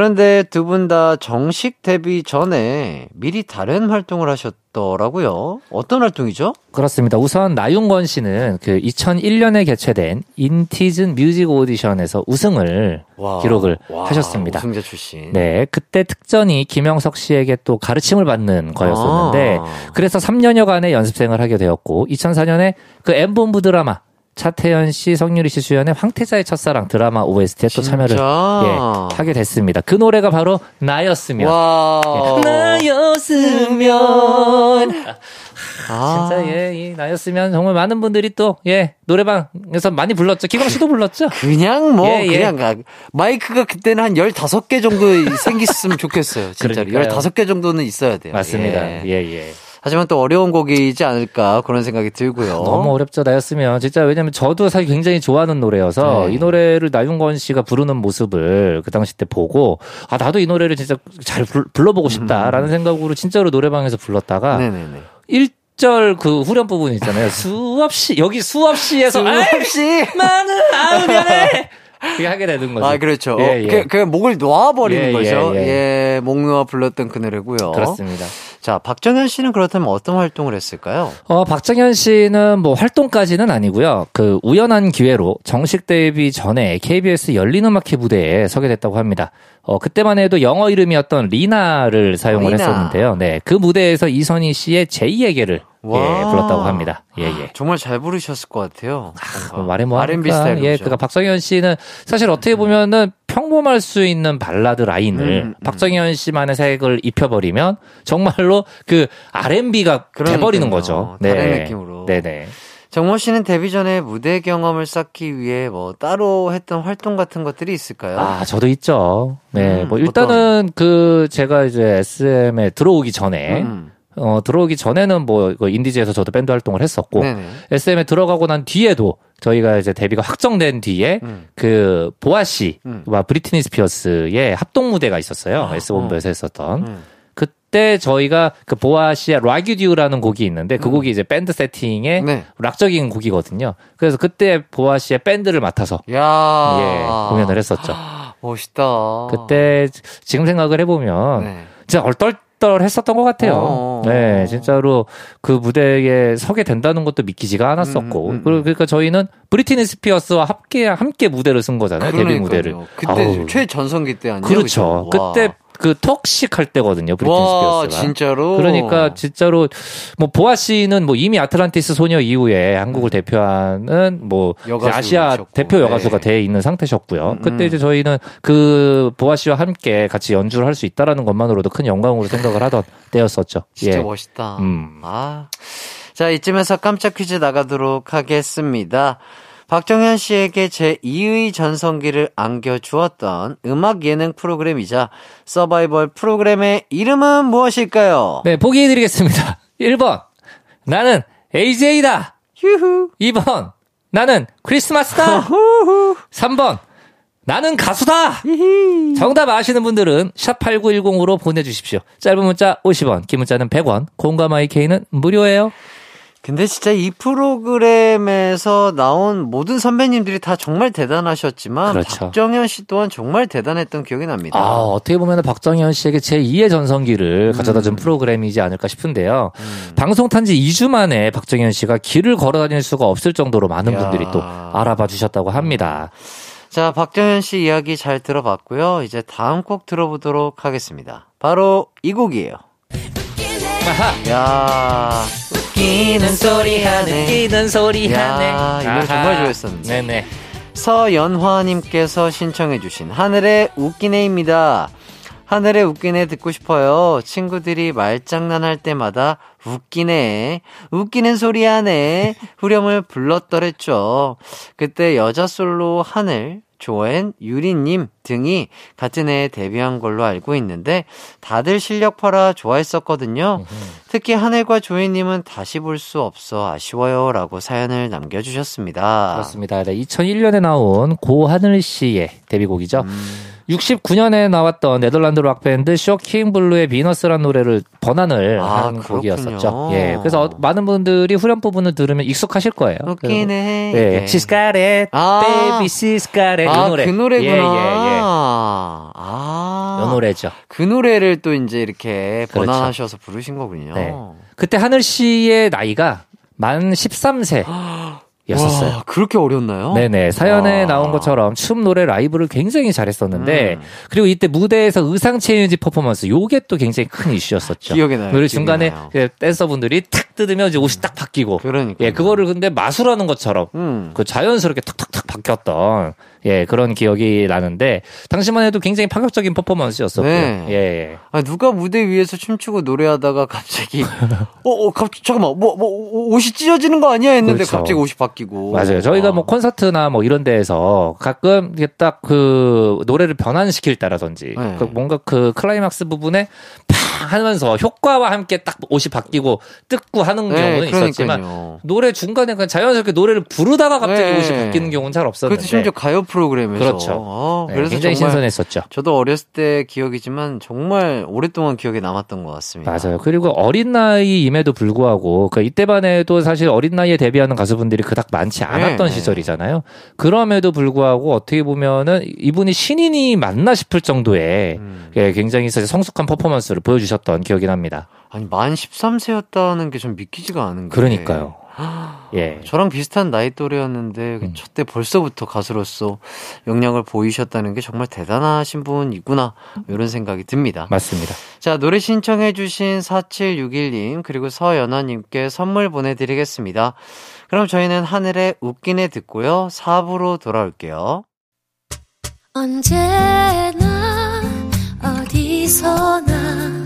그런데 두 분 다 정식 데뷔 전에 미리 다른 활동을 하셨더라고요. 어떤 활동이죠? 그렇습니다. 우선 나윤건 씨는 그 2001년에 개최된 인티즌 뮤직 오디션에서 우승을 와, 기록을 와, 하셨습니다. 우승자 출신. 네, 그때 특전이 김영석 씨에게 또 가르침을 받는 거였었는데 아. 그래서 3년여간의 연습생을 하게 되었고 2004년에 그 M본부 드라마 차태현 씨, 성유리 씨 주연의 황태자의 첫사랑 드라마 OST에 또 참여를? 예, 하게 됐습니다. 그 노래가 바로 나였으면. 와. 예, 나였으면. 아. 진짜 예, 이 나였으면 정말 많은 분들이 또 예, 노래방에서 많이 불렀죠. 기광 씨도 불렀죠. 그냥 뭐 예, 예. 그냥 가- 마이크가 그때는 한 15개 정도 <laughs> 생겼으면 좋겠어요. 진짜로. 그러니까요. 15개 정도는 있어야 돼요. 맞습니다. 예. 예, 예. 하지만 또 어려운 곡이지 않을까 그런 생각이 들고요. 너무 어렵죠, 나였으면. 진짜 왜냐면 저도 사실 굉장히 좋아하는 노래여서 네. 이 노래를 나윤건 씨가 부르는 모습을 그 당시 때 보고 아, 나도 이 노래를 진짜 잘 불- 불러보고 싶다라는 생각으로 진짜로 노래방에서 불렀다가 음. 네네네. 1절 그 후렴 부분 있잖아요. <laughs> 수없이, 여기 수없이에서 수없이. 많은 아우면에 <laughs> 그게 하게 되는 거죠. 아, 그렇죠. 예, 예. 그, 그 목을 놓아버리는 예, 거죠. 예, 예, 예. 목 놓아 불렀던 그 노래고요. 그렇습니다. 자, 박정현 씨는 그렇다면 어떤 활동을 했을까요? 어, 박정현 씨는 뭐 활동까지는 아니고요. 그 우연한 기회로 정식 데뷔 전에 KBS 열린 음악회 무대에 서게 됐다고 합니다. 어, 그때만 해도 영어 이름이었던 리나를 사용을 리나. 했었는데요. 네. 그 무대에서 이선희 씨의 제2에게를 예, 와. 불렀다고 합니다. 예, 예. 정말 잘 부르셨을 것 같아요. 뭐 말해 뭐 R&B. 스타일이죠. 예, 그러니까 박정현 씨는 사실 어떻게 보면은 평범할 수 있는 발라드 라인을 음, 음. 박정현 씨만의 색을 입혀버리면 정말로 그 R&B가 그러니까요. 돼버리는 거죠. 네. 다른 느낌으로. 네네. 정모 씨는 데뷔 전에 무대 경험을 쌓기 위해 뭐 따로 했던 활동 같은 것들이 있을까요? 아, 저도 있죠. 네, 음, 뭐 일단은 그 제가 이제 SM에 들어오기 전에 음. 어 들어오기 전에는 뭐 indies에서 저도 밴드 활동을 했었고 네네. SM에 들어가고 난 뒤에도 저희가 이제 데뷔가 확정된 뒤에 음. 그 보아 씨, 음. 와 브리트니 스피어스의 합동 무대가 있었어요. 아, S 본부에서 했었던. 음. 그때 저희가 그 보아 씨의 Rock With You라는 곡이 있는데 그 곡이 이제 밴드 세팅의 네. 락적인 곡이거든요. 그래서 그때 보아 씨의 밴드를 맡아서 야 예, 공연을 했었죠. 멋있다. 그때 지금 생각을 해보면 네. 진짜 얼떨떨 했었던 것 같아요. 어. 네, 진짜로 그 무대에 서게 된다는 것도 믿기지가 않았었고. 음, 음, 음. 그리고 그러니까 저희는 브리티니 스피어스와 함께, 함께 무대를 쓴 거잖아요. 데뷔 그러니까요. 무대를. 그때 아우. 최전성기 때 아니에요? 그렇죠. 그때 그 Toxic 할 때거든요. 와, 스피어스가. 진짜로? 그러니까 진짜로 뭐 보아 씨는 뭐 이미 아틀란티스 소녀 이후에 한국을 대표하는 뭐 음. 아시아 대표 여가수가 네. 돼 있는 상태셨고요. 음, 그때 음. 이제 저희는 그 보아 씨와 함께 같이 연주를 할 수 있다라는 것만으로도 큰 영광으로 생각을 하던 <laughs> 때였었죠. 진짜 예. 멋있다. 음. 아. 자, 이쯤에서 깜짝 퀴즈 나가도록 하겠습니다. 박정현 씨에게 제 2의 전성기를 안겨주었던 음악 예능 프로그램이자 서바이벌 프로그램의 이름은 무엇일까요? 네, 보기 드리겠습니다. 1번. <laughs> 나는 AJ다. 휴후. 2번. 나는 크리스마스다. 3번. 나는 가수다. 정답 아시는 분들은 샵8910으로 보내주십시오. 짧은 문자 50원, 긴 문자는 100원, 공감IK는 무료예요. 근데 진짜 이 프로그램에서 나온 모든 선배님들이 다 정말 대단하셨지만 그렇죠. 박정현 씨 또한 정말 대단했던 기억이 납니다. 아, 어떻게 보면 박정현 씨에게 제 2의 전성기를 음. 가져다 준 프로그램이지 않을까 싶은데요. 방송 탄 지 2주 만에 박정현 씨가 길을 걸어 다닐 수가 없을 정도로 많은 야. 분들이 또 알아봐 주셨다고 합니다. 자, 박정현 씨 이야기 잘 들어봤고요. 이제 다음 곡 들어보도록 하겠습니다. 바로 이 곡이에요. 아하. 야 웃기는 소리 하네. 웃기는 소리 야, 하네. 이 노래 정말 좋아했었는데. 네네. 서연화님께서 신청해주신 하늘의 웃기네입니다. 하늘의 웃기네 듣고 싶어요. 친구들이 말장난할 때마다 웃기네, 웃기는 소리 하네, 후렴을 불렀더랬죠. 그때 여자 솔로 하늘, 조엔, 유리님 등이 같은 해에 데뷔한 걸로 알고 있는데 다들 실력파라 좋아했었거든요. 특히 하늘과 조엔님은 다시 볼 수 없어 아쉬워요라고 사연을 남겨주셨습니다. 그렇습니다. 네, 2001년에 나온 고 하늘 씨의 데뷔곡이죠. 음. 69년에 나왔던 네덜란드 락 밴드 쇼킹 블루의 비너스라는 노래를 번안을 아, 한. 곡이었었죠. 예. 그래서 어, 많은 분들이 후렴 부분을 들으면 익숙하실 거예요. 웃기네. 예. 아. Got it. 아, 이 노래. 그 노래구나. 예, 예, 예. 아. 이 노래죠. 그 노래를 또 이제 이렇게 그렇죠. 번안하셔서 부르신 거군요. 네. 그때 하늘 씨의 나이가 만 13세. <gasps> 였었어요. 와, 그렇게 어렸나요? 네네. 사연에 와. 나온 것처럼 춤, 노래, 라이브를 굉장히 잘했었는데, 음. 그리고 이때 무대에서 의상 체인지 퍼포먼스, 요게 또 굉장히 큰 이슈였었죠. 기억에 나요. 기억에 중간에 나요. 그 댄서분들이 탁 뜯으면 이제 옷이 딱 바뀌고, 그러니까. 예, 그거를 근데 마술하는 것처럼, 음. 그 자연스럽게 탁탁탁 바뀌었던, 예, 그런 기억이 나는데, 당시만 해도 굉장히 파격적인 퍼포먼스였었고요. 네. 예, 예. 아, 누가 무대 위에서 춤추고 노래하다가 갑자기, 어, 어, 갑자기, 잠깐만, 뭐, 뭐, 옷이 찢어지는 거 아니야? 했는데 그렇죠. 갑자기 옷이 바뀌고. 맞아요. 저희가 아. 뭐 콘서트나 뭐 이런 데에서 가끔 이게 딱 그 노래를 변환시킬 때라든지 네. 그 뭔가 그 클라이막스 부분에 팡 하면서 효과와 함께 딱 옷이 바뀌고 뜯고 하는 네, 경우는 있었지만 그러니까요. 노래 중간에 그냥 자연스럽게 노래를 부르다가 갑자기 네. 옷이 바뀌는 경우는 잘 없었는데 그것도 심지어 가요 프로그램에서. 그렇죠. 아, 네, 그래서 굉장히 신선했었죠. 저도 어렸을 때 기억이지만 정말 오랫동안 기억에 남았던 것 같습니다. 맞아요. 그리고 어린 나이임에도 불구하고 그 이때 반에도 사실 어린 나이에 데뷔하는 가수분들이 그닥 많지 않았던 네, 네. 시절이잖아요. 그럼에도 불구하고 어떻게 보면은 이분이 신인이 맞나 싶을 정도의 음. 예, 굉장히 사실 성숙한 퍼포먼스를 보여주 셨던 기억이 납니다. 아니, 만 13세였다는 게 좀 믿기지가 않은 게. 그러니까요. 예. 저랑 비슷한 나이 또래였는데 음. 저때 벌써부터 가수로서 역량을 보이셨다는 게 정말 대단하신 분이구나 이런 생각이 듭니다. 맞습니다. 자 노래 신청해주신 4761님 그리고 서연아님께 선물 보내드리겠습니다. 그럼 저희는 하늘의 웃기네 듣고요 4부로 돌아올게요. 언제나 어디서나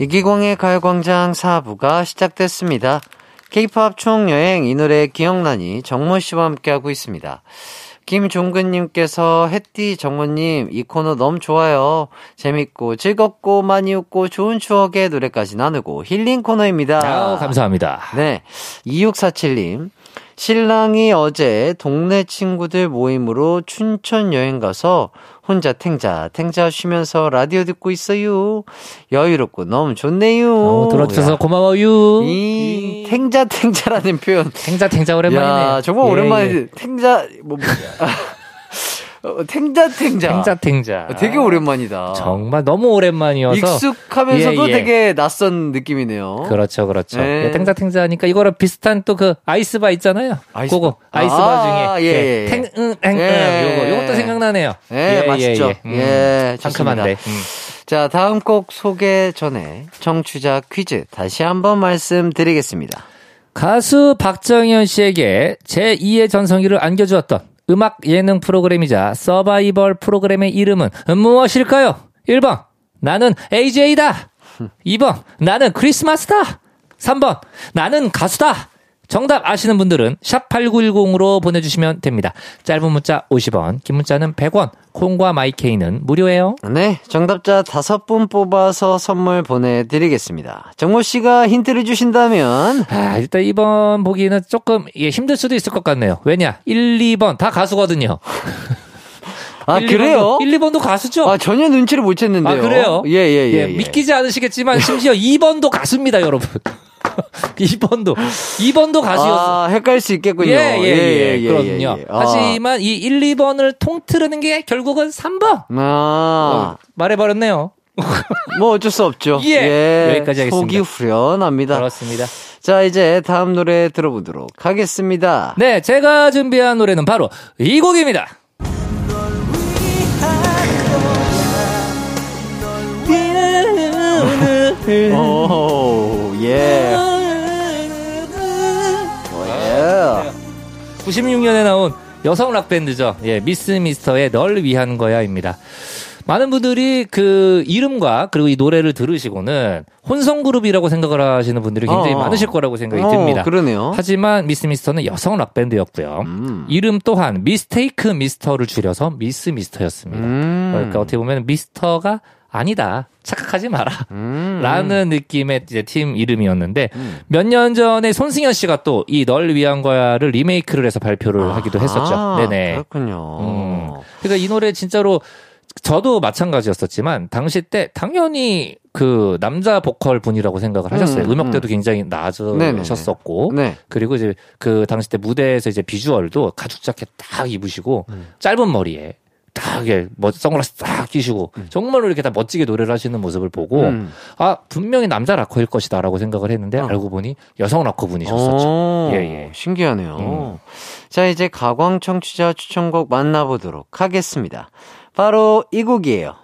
이기광의 가요광장 4부가 시작됐습니다. K-팝 총여행 이 노래 기억나니 정모 씨와 함께하고 있습니다. 김종근님께서 햇띠 정모님 이 코너 너무 좋아요. 재밌고 즐겁고 많이 웃고 좋은 추억의 노래까지 나누고 힐링 코너입니다. 아우, 감사합니다. 네. 2647님. 신랑이 어제 동네 친구들 모임으로 춘천 여행 가서 혼자 탱자, 탱자 쉬면서 라디오 듣고 있어요. 여유롭고 너무 좋네요. 어, 들어주셔서 고마워요. 이 탱자, 탱자라는 표현. 탱자 탱자 오랜만이네요. 야, 정말 예, 오랜만에 예. 탱자, 뭐, <laughs> 어, 탱자, 탱자. 탱자 탱자. 되게 오랜만이다. 정말 너무 오랜만이어서 익숙하면서도 예, 예. 되게 낯선 느낌이네요. 그렇죠, 그렇죠. 네. 예, 탱자 탱자 하니까 이거랑 비슷한 또 그 아이스바 있잖아요. 아이스바. 그거 아이스바 아, 중에 예, 예, 예. 탱, 응, 응, 예. 응, 요거 요것도 생각나네요. 예, 맛있죠. 음, 예, 상큼한데. 음. 자, 다음 곡 소개 전에 청취자 퀴즈 다시 한번 말씀드리겠습니다. 가수 박정현 씨에게 제2의 전성기를 안겨주었던 음악 예능 프로그램이자 서바이벌 프로그램의 이름은 무엇일까요? 1번 나는 AJ다. 2번 나는 크리스마스다. 3번 나는 가수다. 정답 아시는 분들은 샵 8910으로 보내주시면 됩니다. 짧은 문자 50원, 긴 문자는 100원, 콩과 마이케이는 무료예요. 네, 정답자 다섯 분 뽑아서 선물 보내드리겠습니다. 정모 씨가 힌트를 주신다면 아, 일단 이번 보기는 조금 예, 힘들 수도 있을 것 같네요. 왜냐? 1, 2번 다 가수거든요. <laughs> 아 1, 그래요? 2번도, 1, 2번도 가수죠? 아 전혀 눈치를 못 챘는데요. 아, 그래요? 예, 예, 예. 예. 믿기지 않으시겠지만 심지어 <laughs> 2번도 가수입니다, 여러분. 2번도 2번도 가시였어. 아, 헷갈릴 수 있겠군요. 예, 예, 예, 예 그럼요. 아. 하지만 이 1, 2번을 통틀는 게 결국은 3번. 아. 어, 말해 버렸네요. 뭐 어쩔 수 없죠. 예. 여기까지 하겠습니다. 속이 후련합니다. 그렇습니다. 자, 이제 다음 노래 들어보도록 하겠습니다. 네, 제가 준비한 노래는 바로 이 곡입니다. 오. 예. 오, 예. 96년에 나온 여성 락 밴드죠. 예, 미스 미스터의 널 위한 거야입니다. 많은 분들이 그 이름과 그리고 이 노래를 들으시고는 혼성 그룹이라고 생각을 하시는 분들이 굉장히 어. 많으실 거라고 생각이 어, 듭니다. 그러네요. 하지만 미스 미스터는 여성 락 밴드였고요. 음. 이름 또한 mistake mister를 줄여서 미스 미스터였습니다. 음. 그러니까 어떻게 보면 미스터가 아니다. 착각하지 마라. 음. 라는 느낌의 이제 팀 이름이었는데 음. 몇년 전에 손승연 씨가 또 이 널 위한 거야를 리메이크를 해서 발표를 하기도 했었죠. 아, 네네. 그렇군요. 음. 그러니까 이 노래 진짜로 저도 마찬가지였었지만 당시 때 당연히 그 남자 보컬 분이라고 생각을 하셨어요. 음, 음, 악대도 굉장히 낮으셨었고 네. 그리고 이제 그 당시 때 무대에서 이제 비주얼도 가죽 자켓 딱 입으시고 음. 짧은 머리에 딱 이게 뭐 선글라스 딱 끼시고 정말로 이렇게 다 멋지게 노래를 하시는 모습을 보고 음. 아 분명히 남자 락커일 것이다라고 생각을 했는데 어. 알고 보니 여성 락커 분이셨었죠. 오, 예, 예. 신기하네요. 음. 자, 이제 가광 청취자 추천곡 만나보도록 하겠습니다. 바로 이 곡이에요.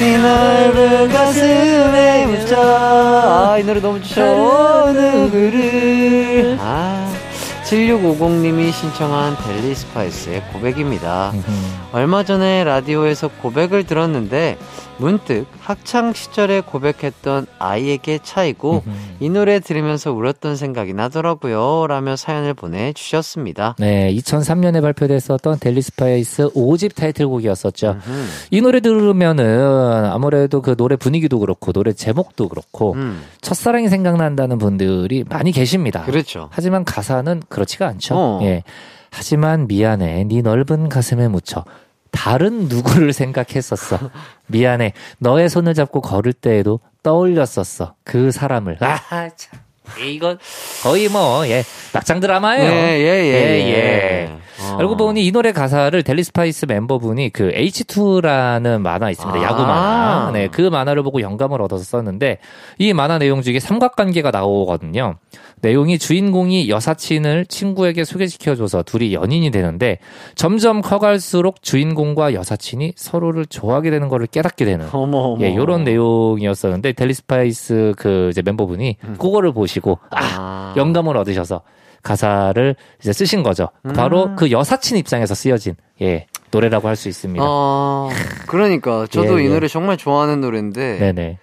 이 넓은 가슴에 묻혀 아, 이 노래 너무 좋죠. 누구를 아, 7650님이 신청한 델리 스파이스의 고백입니다. 음. 얼마 전에 라디오에서 고백을 들었는데 문득 학창 시절에 고백했던 아이에게 차이고 음. 이 노래 들으면서 울었던 생각이 나더라고요. 라며 사연을 보내주셨습니다. 네, 2003년에 발표됐었던 델리 스파이스 5집 타이틀곡이었었죠. 음, 이 노래 들으면은 아무래도 그 노래 분위기도 그렇고 노래 제목도 그렇고 음, 첫사랑이 생각난다는 분들이 많이 계십니다. 그렇죠. 하지만 가사는 그렇지가 않죠. 어. 예. 하지만 미안해. 네 넓은 가슴에 묻혀 다른 누구를 <laughs> 생각했었어. 미안해. 너의 손을 잡고 걸을 때에도 떠올렸었어. 그 사람을. 아, 참. 이거 거의 뭐, 예, 막장 드라마예요. 예, 예, 예. 예, 예. 예. 어. 알고 보니 이 노래 가사를 델리 스파이스 멤버분이 그 H2라는 만화 있습니다. 아. 야구 만화. 네, 그 만화를 보고 영감을 얻어서 썼는데 이 만화 내용 중에 삼각관계가 나오거든요. 내용이 주인공이 여사친을 친구에게 소개시켜줘서 둘이 연인이 되는데 점점 커갈수록 주인공과 여사친이 서로를 좋아하게 되는 거를 깨닫게 되는 어머, 어머. 예, 요런 내용이었었는데 델리 스파이스 그 이제 멤버분이 그거를 보시고 아, 음. 아. 영감을 얻으셔서 가사를 이제 쓰신 거죠. 음. 바로 그 여사친 입장에서 쓰여진 예 노래라고 할 수 있습니다. 어, 그러니까 저도 예, 이 예. 노래 정말 좋아하는 노래인데 네네.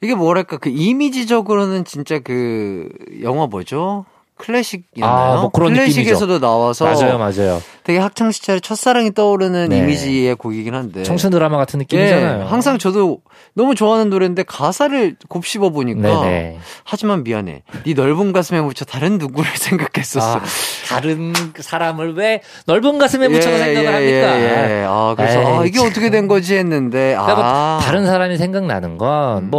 이게 뭐랄까 그 이미지적으로는 진짜 그 영화 뭐죠? 클래식이었나요? 아, 뭐 그런 클래식에서도 나와서 맞아요, 맞아요. 되게 학창 시절에 첫사랑이 떠오르는 네. 이미지의 곡이긴 한데 청춘 드라마 같은 느낌이잖아요. 예, 항상 저도 너무 좋아하는 노래인데 가사를 곱씹어 보니까 네네. 하지만 미안해. 네 넓은 가슴에 묻혀 다른 누구를 <laughs> 생각했었어. 아, 다른 사람을 왜 넓은 가슴에 묻혀서 생각을 합니까? 예, 예. 아, 그래서 아, 에이, 이게 어떻게 된 거지 했는데 아. 그러니까 뭐 다른 사람이 생각나는 건 음.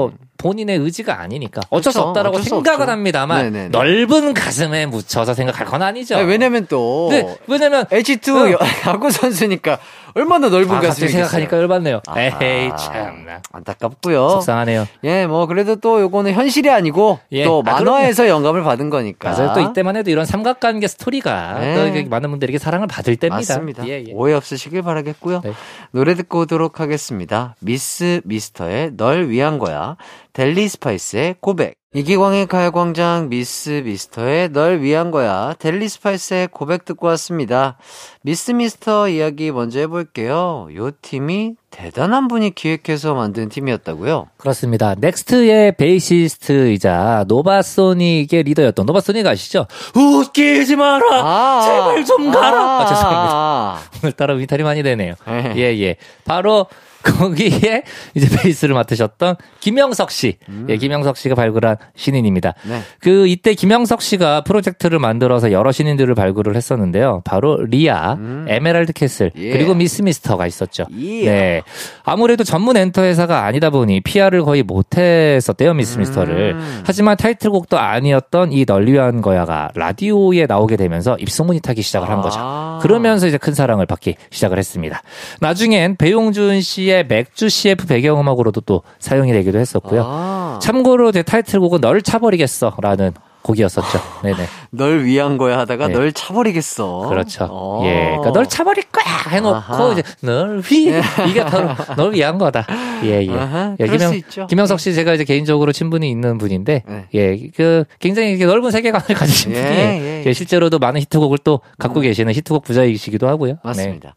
뭐 본인의 의지가 아니니까 어쩔 수 그쵸, 없다라고 어쩔 수 생각은 없죠. 합니다만 네네네. 넓은 가슴에 묻혀서 생각할 건 아니죠. 아니, 왜냐면 또 네, 왜냐면 H2 어. 야구 선수니까 얼마나 넓은 아, 가슴이 생각하니까 열받네요. 아하. 에헤이 참나 안타깝고요. 속상하네요. 예, 뭐 그래도 또 요거는 현실이 아니고 예. 또 아, 만화에서 영감을 받은 거니까. 맞아요. 또 이때만 해도 이런 삼각관계 스토리가 네. 또 이게 많은 분들에게 사랑을 받을 때입니다. 맞습니다. 예, 예. 오해 없으시길 바라겠고요. 네. 노래 듣고 오도록 하겠습니다. 미스 미스터의 널 위한 거야. 델리 스파이스의 고백. 이기광의 가요광장 미스 미스터의 널 위한 거야. 델리 스파이스의 고백 듣고 왔습니다. 미스 미스터 이야기 먼저 해볼게요. 요 팀이 대단한 분이 기획해서 만든 팀이었다고요? 그렇습니다. 넥스트의 베이시스트이자 노바소닉의 리더였던 노바소닉 아시죠? 웃기지 마라. 제발 좀 가라. 아, 죄송합니다. 아, 오늘따라 일탈이 많이 되네요. 네. 예, 예. 바로 거기에 <laughs> 이제 베이스를 맡으셨던 김영석 씨. 예, 김영석 씨가 발굴한 신인입니다. 네. 그 이때 김영석 씨가 프로젝트를 만들어서 여러 신인들을 발굴을 했었는데요. 바로 리아, 음. 에메랄드 캐슬, 예. 그리고 미스 미스터가 있었죠. 예. 네. 아무래도 전문 엔터 회사가 아니다 보니 PR을 거의 못 했었대요, 미스 미스터를. 음. 하지만 타이틀곡도 아니었던 이 널 위한 거야가 라디오에 나오게 되면서 입소문이 타기 시작을 한 거죠. 아. 그러면서 이제 큰 사랑을 받기 시작을 했습니다. 나중엔 배용준 씨의 맥주 CF 배경음악으로도 또 사용이 되기도 했었고요. 아. 참고로 제 타이틀곡은 널 차버리겠어라는 곡이었었죠. 네네. 널 위한 거야 하다가 네. 널 차버리겠어. 그렇죠. 어. 예. 그러니까 널 차버릴 거야 해놓고 아하. 이제 널 위, 이게 바로 널 위한 거다. 예, 예. 아하, 예, 있죠. 김영석 씨 제가 이제 개인적으로 친분이 있는 분인데, 네. 예, 그 굉장히 넓은 세계관을 <laughs> 가지신 예, 분이 예. 예, 실제로도 많은 히트곡을 또 갖고 계시는 히트곡 부자이시기도 하고요. 네. 맞습니다.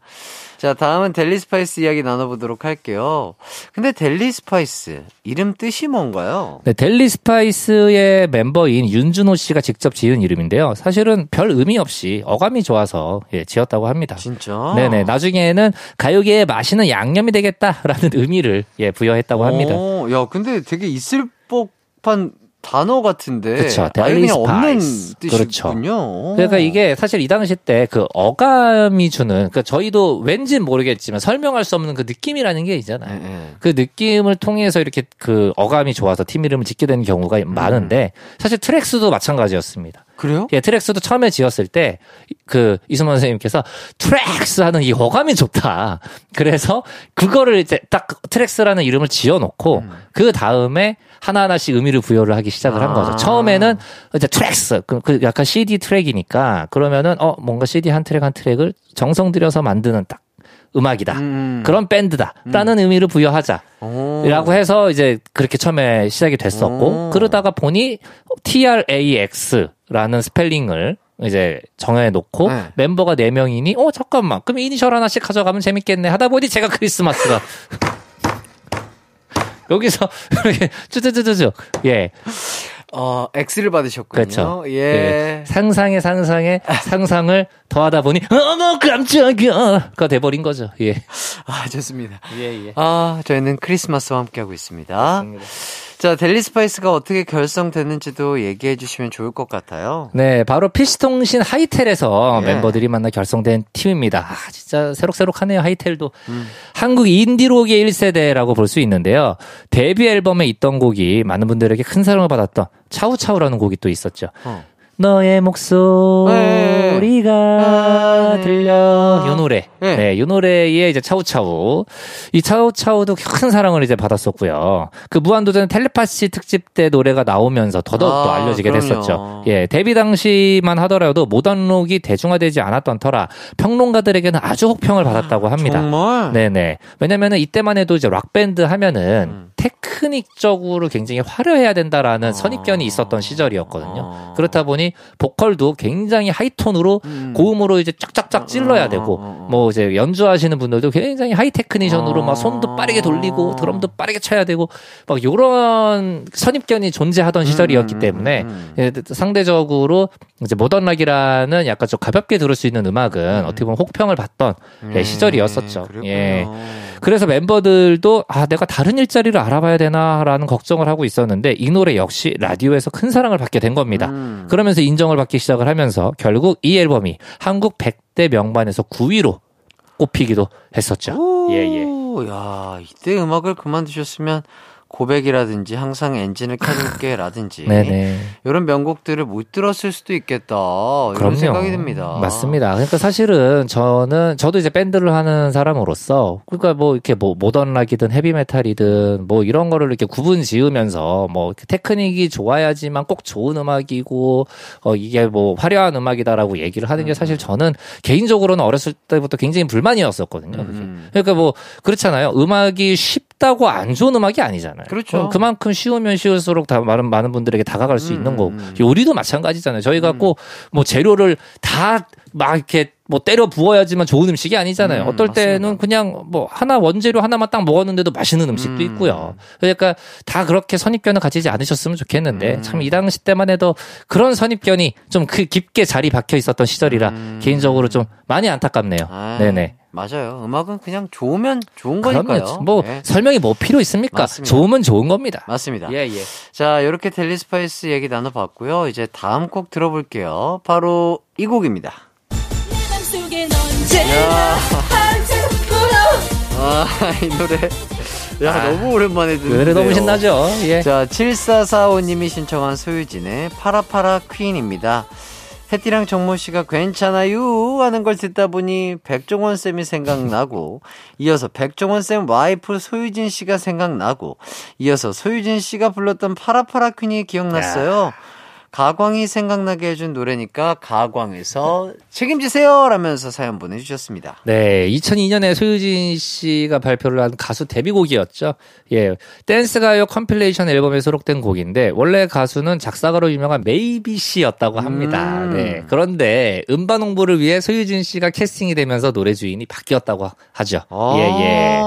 자, 다음은 델리 스파이스 이야기 나눠보도록 할게요. 근데 델리 스파이스, 이름 뜻이 뭔가요? 네, 델리 스파이스의 멤버인 윤준호 씨가 직접 지은 이름인데요. 사실은 별 의미 없이 어감이 좋아서 예, 지었다고 합니다. 진짜? 네네. 나중에는 가요계에 맛있는 양념이 되겠다라는 의미를 예, 부여했다고 합니다. 오, 야, 근데 되게 있을 법한 단어 같은데. 그쵸, 아예 그냥 없는. 뜻이군요. 그러니까 이게 사실 이 당시 때 그 어감이 주는 그러니까 저희도 왠지는 모르겠지만 설명할 수 없는 그 느낌이라는 게 있잖아요. 예, 예. 그 느낌을 통해서 이렇게 그 어감이 좋아서 팀 이름을 짓게 되는 경우가 많은데 사실 트랙스도 마찬가지였습니다. 그래요? 예, 트랙스도 처음에 지었을 때 그 이수만 선생님께서 트랙스 하는 이 어감이 좋다. 그래서 그거를 이제 딱 트랙스라는 이름을 지어놓고 그 다음에 하나하나씩 의미를 부여를 하기 시작을 한 아. 거죠. 처음에는 이제 트랙스, 그, 그 약간 CD 트랙이니까 그러면은 어 뭔가 CD 한 트랙 한 트랙을 정성 들여서 만드는 딱 음악이다. 음. 그런 밴드다 라는 의미를 부여하자. 오. 라고 해서 이제 그렇게 처음에 시작이 됐었고 오. 그러다가 보니 TRAX라는 스펠링을 이제 정해놓고 네. 멤버가 4명이니 어 잠깐만 그럼 이니셜 하나씩 가져가면 재밌겠네 하다 보니 제가 크리스마스가 <laughs> 여기서 <laughs> 이렇게 쭈쭈쭈쭈쭈 예 어, X를 받으셨군요. 그렇죠 예. 상상의 상상의 <laughs> 상상을 더하다 보니 어머 깜짝이야 가 돼버린 거죠 예 아, 좋습니다. 예, 예. 아, 저희는 크리스마스와 함께하고 있습니다. 자, 델리 스파이스가 어떻게 결성됐는지도 얘기해 주시면 좋을 것 같아요. 네, 바로 PC통신 하이텔에서 예. 멤버들이 만나 결성된 팀입니다. 아, 진짜 새록새록하네요, 하이텔도. 음. 한국 인디록의 1세대라고 볼 수 있는데요. 데뷔 앨범에 있던 곡이 많은 분들에게 큰 사랑을 받았던 차우차우라는 곡이 또 있었죠. 어. 너의 목소리가 네. 들려. 요 노래. 네. 네, 요 노래의 이제 차우차우. 이 차우차우도 큰 사랑을 이제 받았었고요. 그 무한도전 텔레파시 특집 때 노래가 나오면서 더더욱 또 아, 알려지게 그럼요. 됐었죠. 예, 데뷔 당시만 하더라도 모던록이 대중화되지 않았던 터라 평론가들에게는 아주 혹평을 받았다고 합니다. 정말? 네네. 왜냐면은 이때만 해도 이제 락밴드 하면은 음. 테크닉적으로 굉장히 화려해야 된다라는 아. 선입견이 있었던 시절이었거든요. 아. 그렇다 보니 보컬도 굉장히 high tone으로 음. 고음으로 이제 쫙쫙쫙 찔러야 어, 되고. 뭐 이제 연주하시는 분들도 굉장히 high technician으로 아. 막 손도 빠르게 돌리고 드럼도 빠르게 쳐야 되고 막 요런 선입견이 존재하던 시절이었기 음, 때문에 음. 예, 상대적으로 이제 모던락이라는 약간 좀 가볍게 들을 수 있는 음악은 어떻게 보면 혹평을 받던 예, 음, 시절이었었죠. 그랬군요. 예. 그래서 멤버들도 아 내가 다른 일자리를 알아 봐야 되나라는 걱정을 하고 있었는데 이 노래 역시 라디오에서 큰 사랑을 받게 된 겁니다. 음. 그러면서 인정을 받기 시작을 하면서 결국 이 앨범이 한국 100대 명반에서 9위로 꼽히기도 했었죠. 오, 예, 예. 야, 이때 음악을 그만두셨으면 고백이라든지 항상 엔진을 켜줄게라든지 <laughs> 네네. 이런 명곡들을 못 들었을 수도 있겠다 이런 그럼요. 생각이 듭니다. 맞습니다. 그러니까 사실은 저는 저도 이제 밴드를 하는 사람으로서 그러니까 뭐 이렇게 뭐 모던락이든 헤비메탈이든 뭐 이런 거를 이렇게 구분 지으면서 뭐 테크닉이 좋아야지만 꼭 좋은 음악이고 어 이게 뭐 화려한 음악이다라고 얘기를 하는 게 사실 저는 개인적으로는 어렸을 때부터 굉장히 불만이었었거든요. 그게. 음. 그러니까 뭐 그렇잖아요. 음악이 쉽 다고 안 좋은 음악이 아니잖아요. 그렇죠. 어, 그만큼 쉬우면 쉬울수록 다 많은 많은 분들에게 다가갈 수 음, 있는 거고 음. 요리도 마찬가지잖아요. 저희가 꼭뭐 재료를 다 막 이렇게 뭐 때려 부어야지만 좋은 음식이 아니잖아요. 음, 어떨 때는 맞습니다. 그냥 뭐 하나 원재료 하나만 딱 먹었는데도 맛있는 음식도 음. 있고요. 그러니까 다 그렇게 선입견을 가지지 않으셨으면 좋겠는데 음. 참이 당시 때만 해도 그런 선입견이 좀 그 깊게 자리 박혀 있었던 시절이라 음. 개인적으로 좀 많이 안타깝네요. 아, 네네. 맞아요. 음악은 그냥 좋으면 좋은 거니까요. 뭐 네. 설명이 뭐 필요 있습니까? 맞습니다. 좋으면 좋은 겁니다. 맞습니다. 예, 예. 자, 이렇게 델리 스파이스 얘기 나눠봤고요. 이제 다음 곡 들어볼게요. 바로 이 곡입니다. 야. 아, 이 노래. 야, 아, 너무 오랜만에 듣는데요. 노래 너무 신나죠? 예. 자, 7445님이 신청한 소유진의 파라파라 퀸입니다. 혜띠랑 정모 씨가 괜찮아요 하는 걸 듣다 보니 백종원 쌤이 생각나고 <laughs> 이어서 백종원 쌤 와이프 소유진 씨가 생각나고 이어서 소유진 씨가 불렀던 파라파라 퀸이 기억났어요. 가광이 생각나게 해준 노래니까 가광에서 책임지세요! 라면서 사연 보내주셨습니다. 네, 2002년에 소유진 씨가 발표를 한 가수 데뷔곡이었죠. 예, 댄스 가요 compilation 앨범에 수록된 곡인데 원래 가수는 작사가로 유명한 메이비 씨였다고 합니다. 음. 네, 그런데 음반 홍보를 위해 소유진 씨가 캐스팅이 되면서 노래 주인이 바뀌었다고 하죠. 아, 예, 예.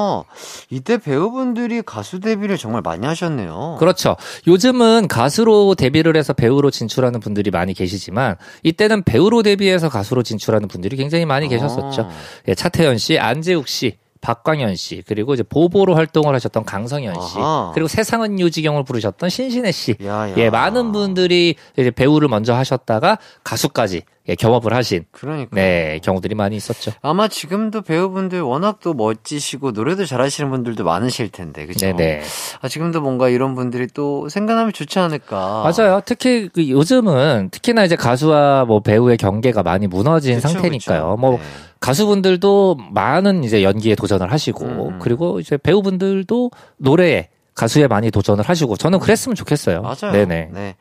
이때 배우분들이 가수 데뷔를 정말 많이 하셨네요. 그렇죠. 요즘은 가수로 데뷔를 해서 배우로 진출하는 분들이 많이 계시지만 이때는 배우로 데뷔해서 가수로 진출하는 분들이 굉장히 많이 계셨었죠. 아. 예, 차태현 씨, 안재욱 씨, 박광현 씨, 그리고 이제 보보로 활동을 하셨던 강성현 씨, 아하. 그리고 세상은 유지경을 부르셨던 신신혜 씨. 야, 야. 예, 많은 분들이 이제 배우를 먼저 하셨다가 가수까지 예, 경험을 하신 그러니까. 네, 경우들이 많이 있었죠. 아마 지금도 배우분들 워낙 또 멋지시고 노래도 잘하시는 분들도 많으실 텐데, 그죠? 네네. 아, 지금도 뭔가 이런 분들이 또 생각나면 좋지 않을까. 맞아요. 특히 그 요즘은 특히나 이제 가수와 뭐 배우의 경계가 많이 무너진 그쵸, 상태니까요. 그쵸. 뭐 네. 가수분들도 많은 이제 연기에 도전을 하시고 음. 그리고 이제 배우분들도 노래에 가수에 많이 도전을 하시고 저는 그랬으면 좋겠어요. 맞아요. 네네. 네.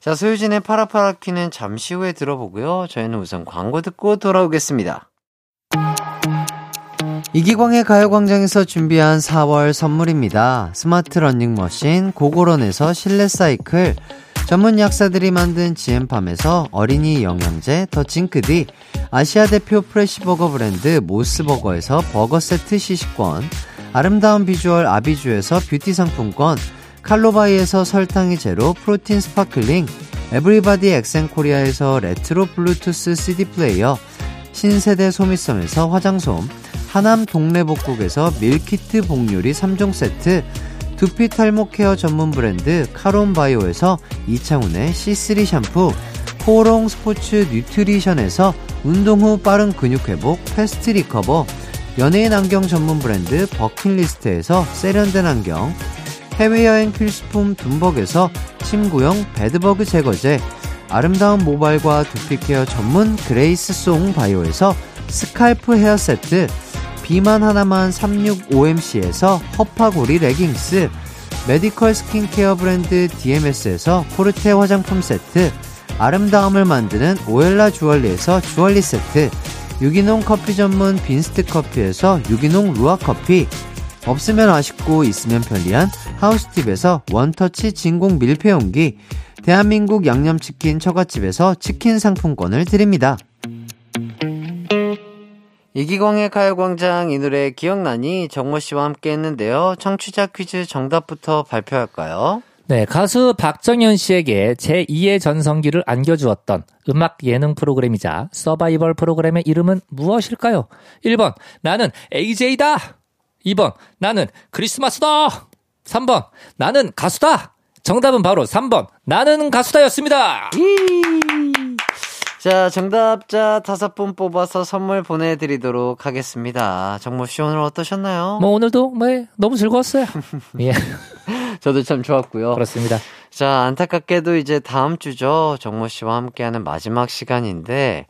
자, 소유진의 파라파라 퀴는 잠시 후에 들어보고요. 저희는 우선 광고 듣고 돌아오겠습니다. 이기광의 가요광장에서 준비한 4월 선물입니다. 스마트 러닝머신, 고고런에서 실내 사이클, 전문 약사들이 만든 지엠팜에서 어린이 영양제 더 징크디, 아시아 대표 fresh버거 브랜드 모스버거에서 버거 세트 시식권, 아름다운 비주얼 아비주에서 뷰티 상품권, 칼로바이에서 설탕이 제로 protein sparkling, 에브리바디 엑센코리아에서 레트로 블루투스 CD 플레이어, 신세대 소미섬에서 화장솜, 하남 동래복국에서 밀키트 복요리 3종 세트, 두피 탈모 care 전문 브랜드 카론바이오에서 이창훈의 C3 샴푸, 코오롱 스포츠 뉴트리션에서 운동 후 빠른 근육 회복 패스트 리커버, 연예인 안경 전문 브랜드 버킷리스트에서 세련된 안경, 해외여행 필수품 둠벅에서 침구용 bedbug 제거제, 아름다운 모발과 두피 care 전문 그레이스 송 바이오에서 scalp 헤어 세트, 비만 하나만 365MC에서 허파고리 레깅스, 메디컬 스킨케어 브랜드 DMS에서 코르테 화장품 세트, 아름다움을 만드는 오엘라 주얼리에서 주얼리 세트, 유기농 커피 전문 빈스트 커피에서 유기농 루아 커피, 없으면 아쉽고 있으면 편리한 하우스팁에서 원터치 진공 밀폐용기, 대한민국 양념치킨 처갓집에서 치킨 상품권을 드립니다. 이기광의 가요광장 이 노래 기억나니 정모 씨와 함께 했는데요. 청취자 퀴즈 정답부터 발표할까요? 네, 가수 박정현 씨에게 제2의 전성기를 안겨주었던 음악 예능 프로그램이자 서바이벌 프로그램의 이름은 무엇일까요? 1번, 나는 AJ다! 2번, 나는 크리스마스다! 3번, 나는 가수다! 정답은 바로 3번, 나는 가수다였습니다! 자, 정답자 다섯 분 뽑아서 선물 보내드리도록 하겠습니다. 정모 씨 오늘 어떠셨나요? 뭐 오늘도 뭐 너무 즐거웠어요. <laughs> 예, 저도 참 좋았고요. 그렇습니다. 자, 안타깝게도 이제 다음 주죠. 정모 씨와 함께하는 마지막 시간인데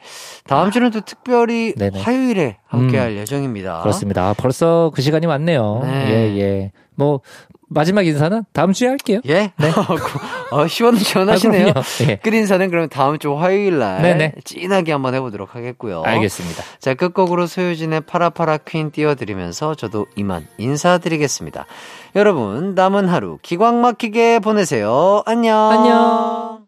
다음 주는 또 특별히 네네. 화요일에 함께할 음, 예정입니다. 그렇습니다. 아, 벌써 그 시간이 왔네요. 네. 예, 예. 뭐, 마지막 인사는 다음 주에 할게요. 예? <laughs> 어, 시원시원하시네요. 아. 예. 끝 인사는 그럼 다음 주 화요일 날 네네. 진하게 한번 해보도록 하겠고요. 알겠습니다. 자, 끝곡으로 소유진의 파라파라 퀸 띄워드리면서 저도 이만 인사드리겠습니다. 여러분, 남은 하루 기광 막히게 보내세요. 안녕. 안녕.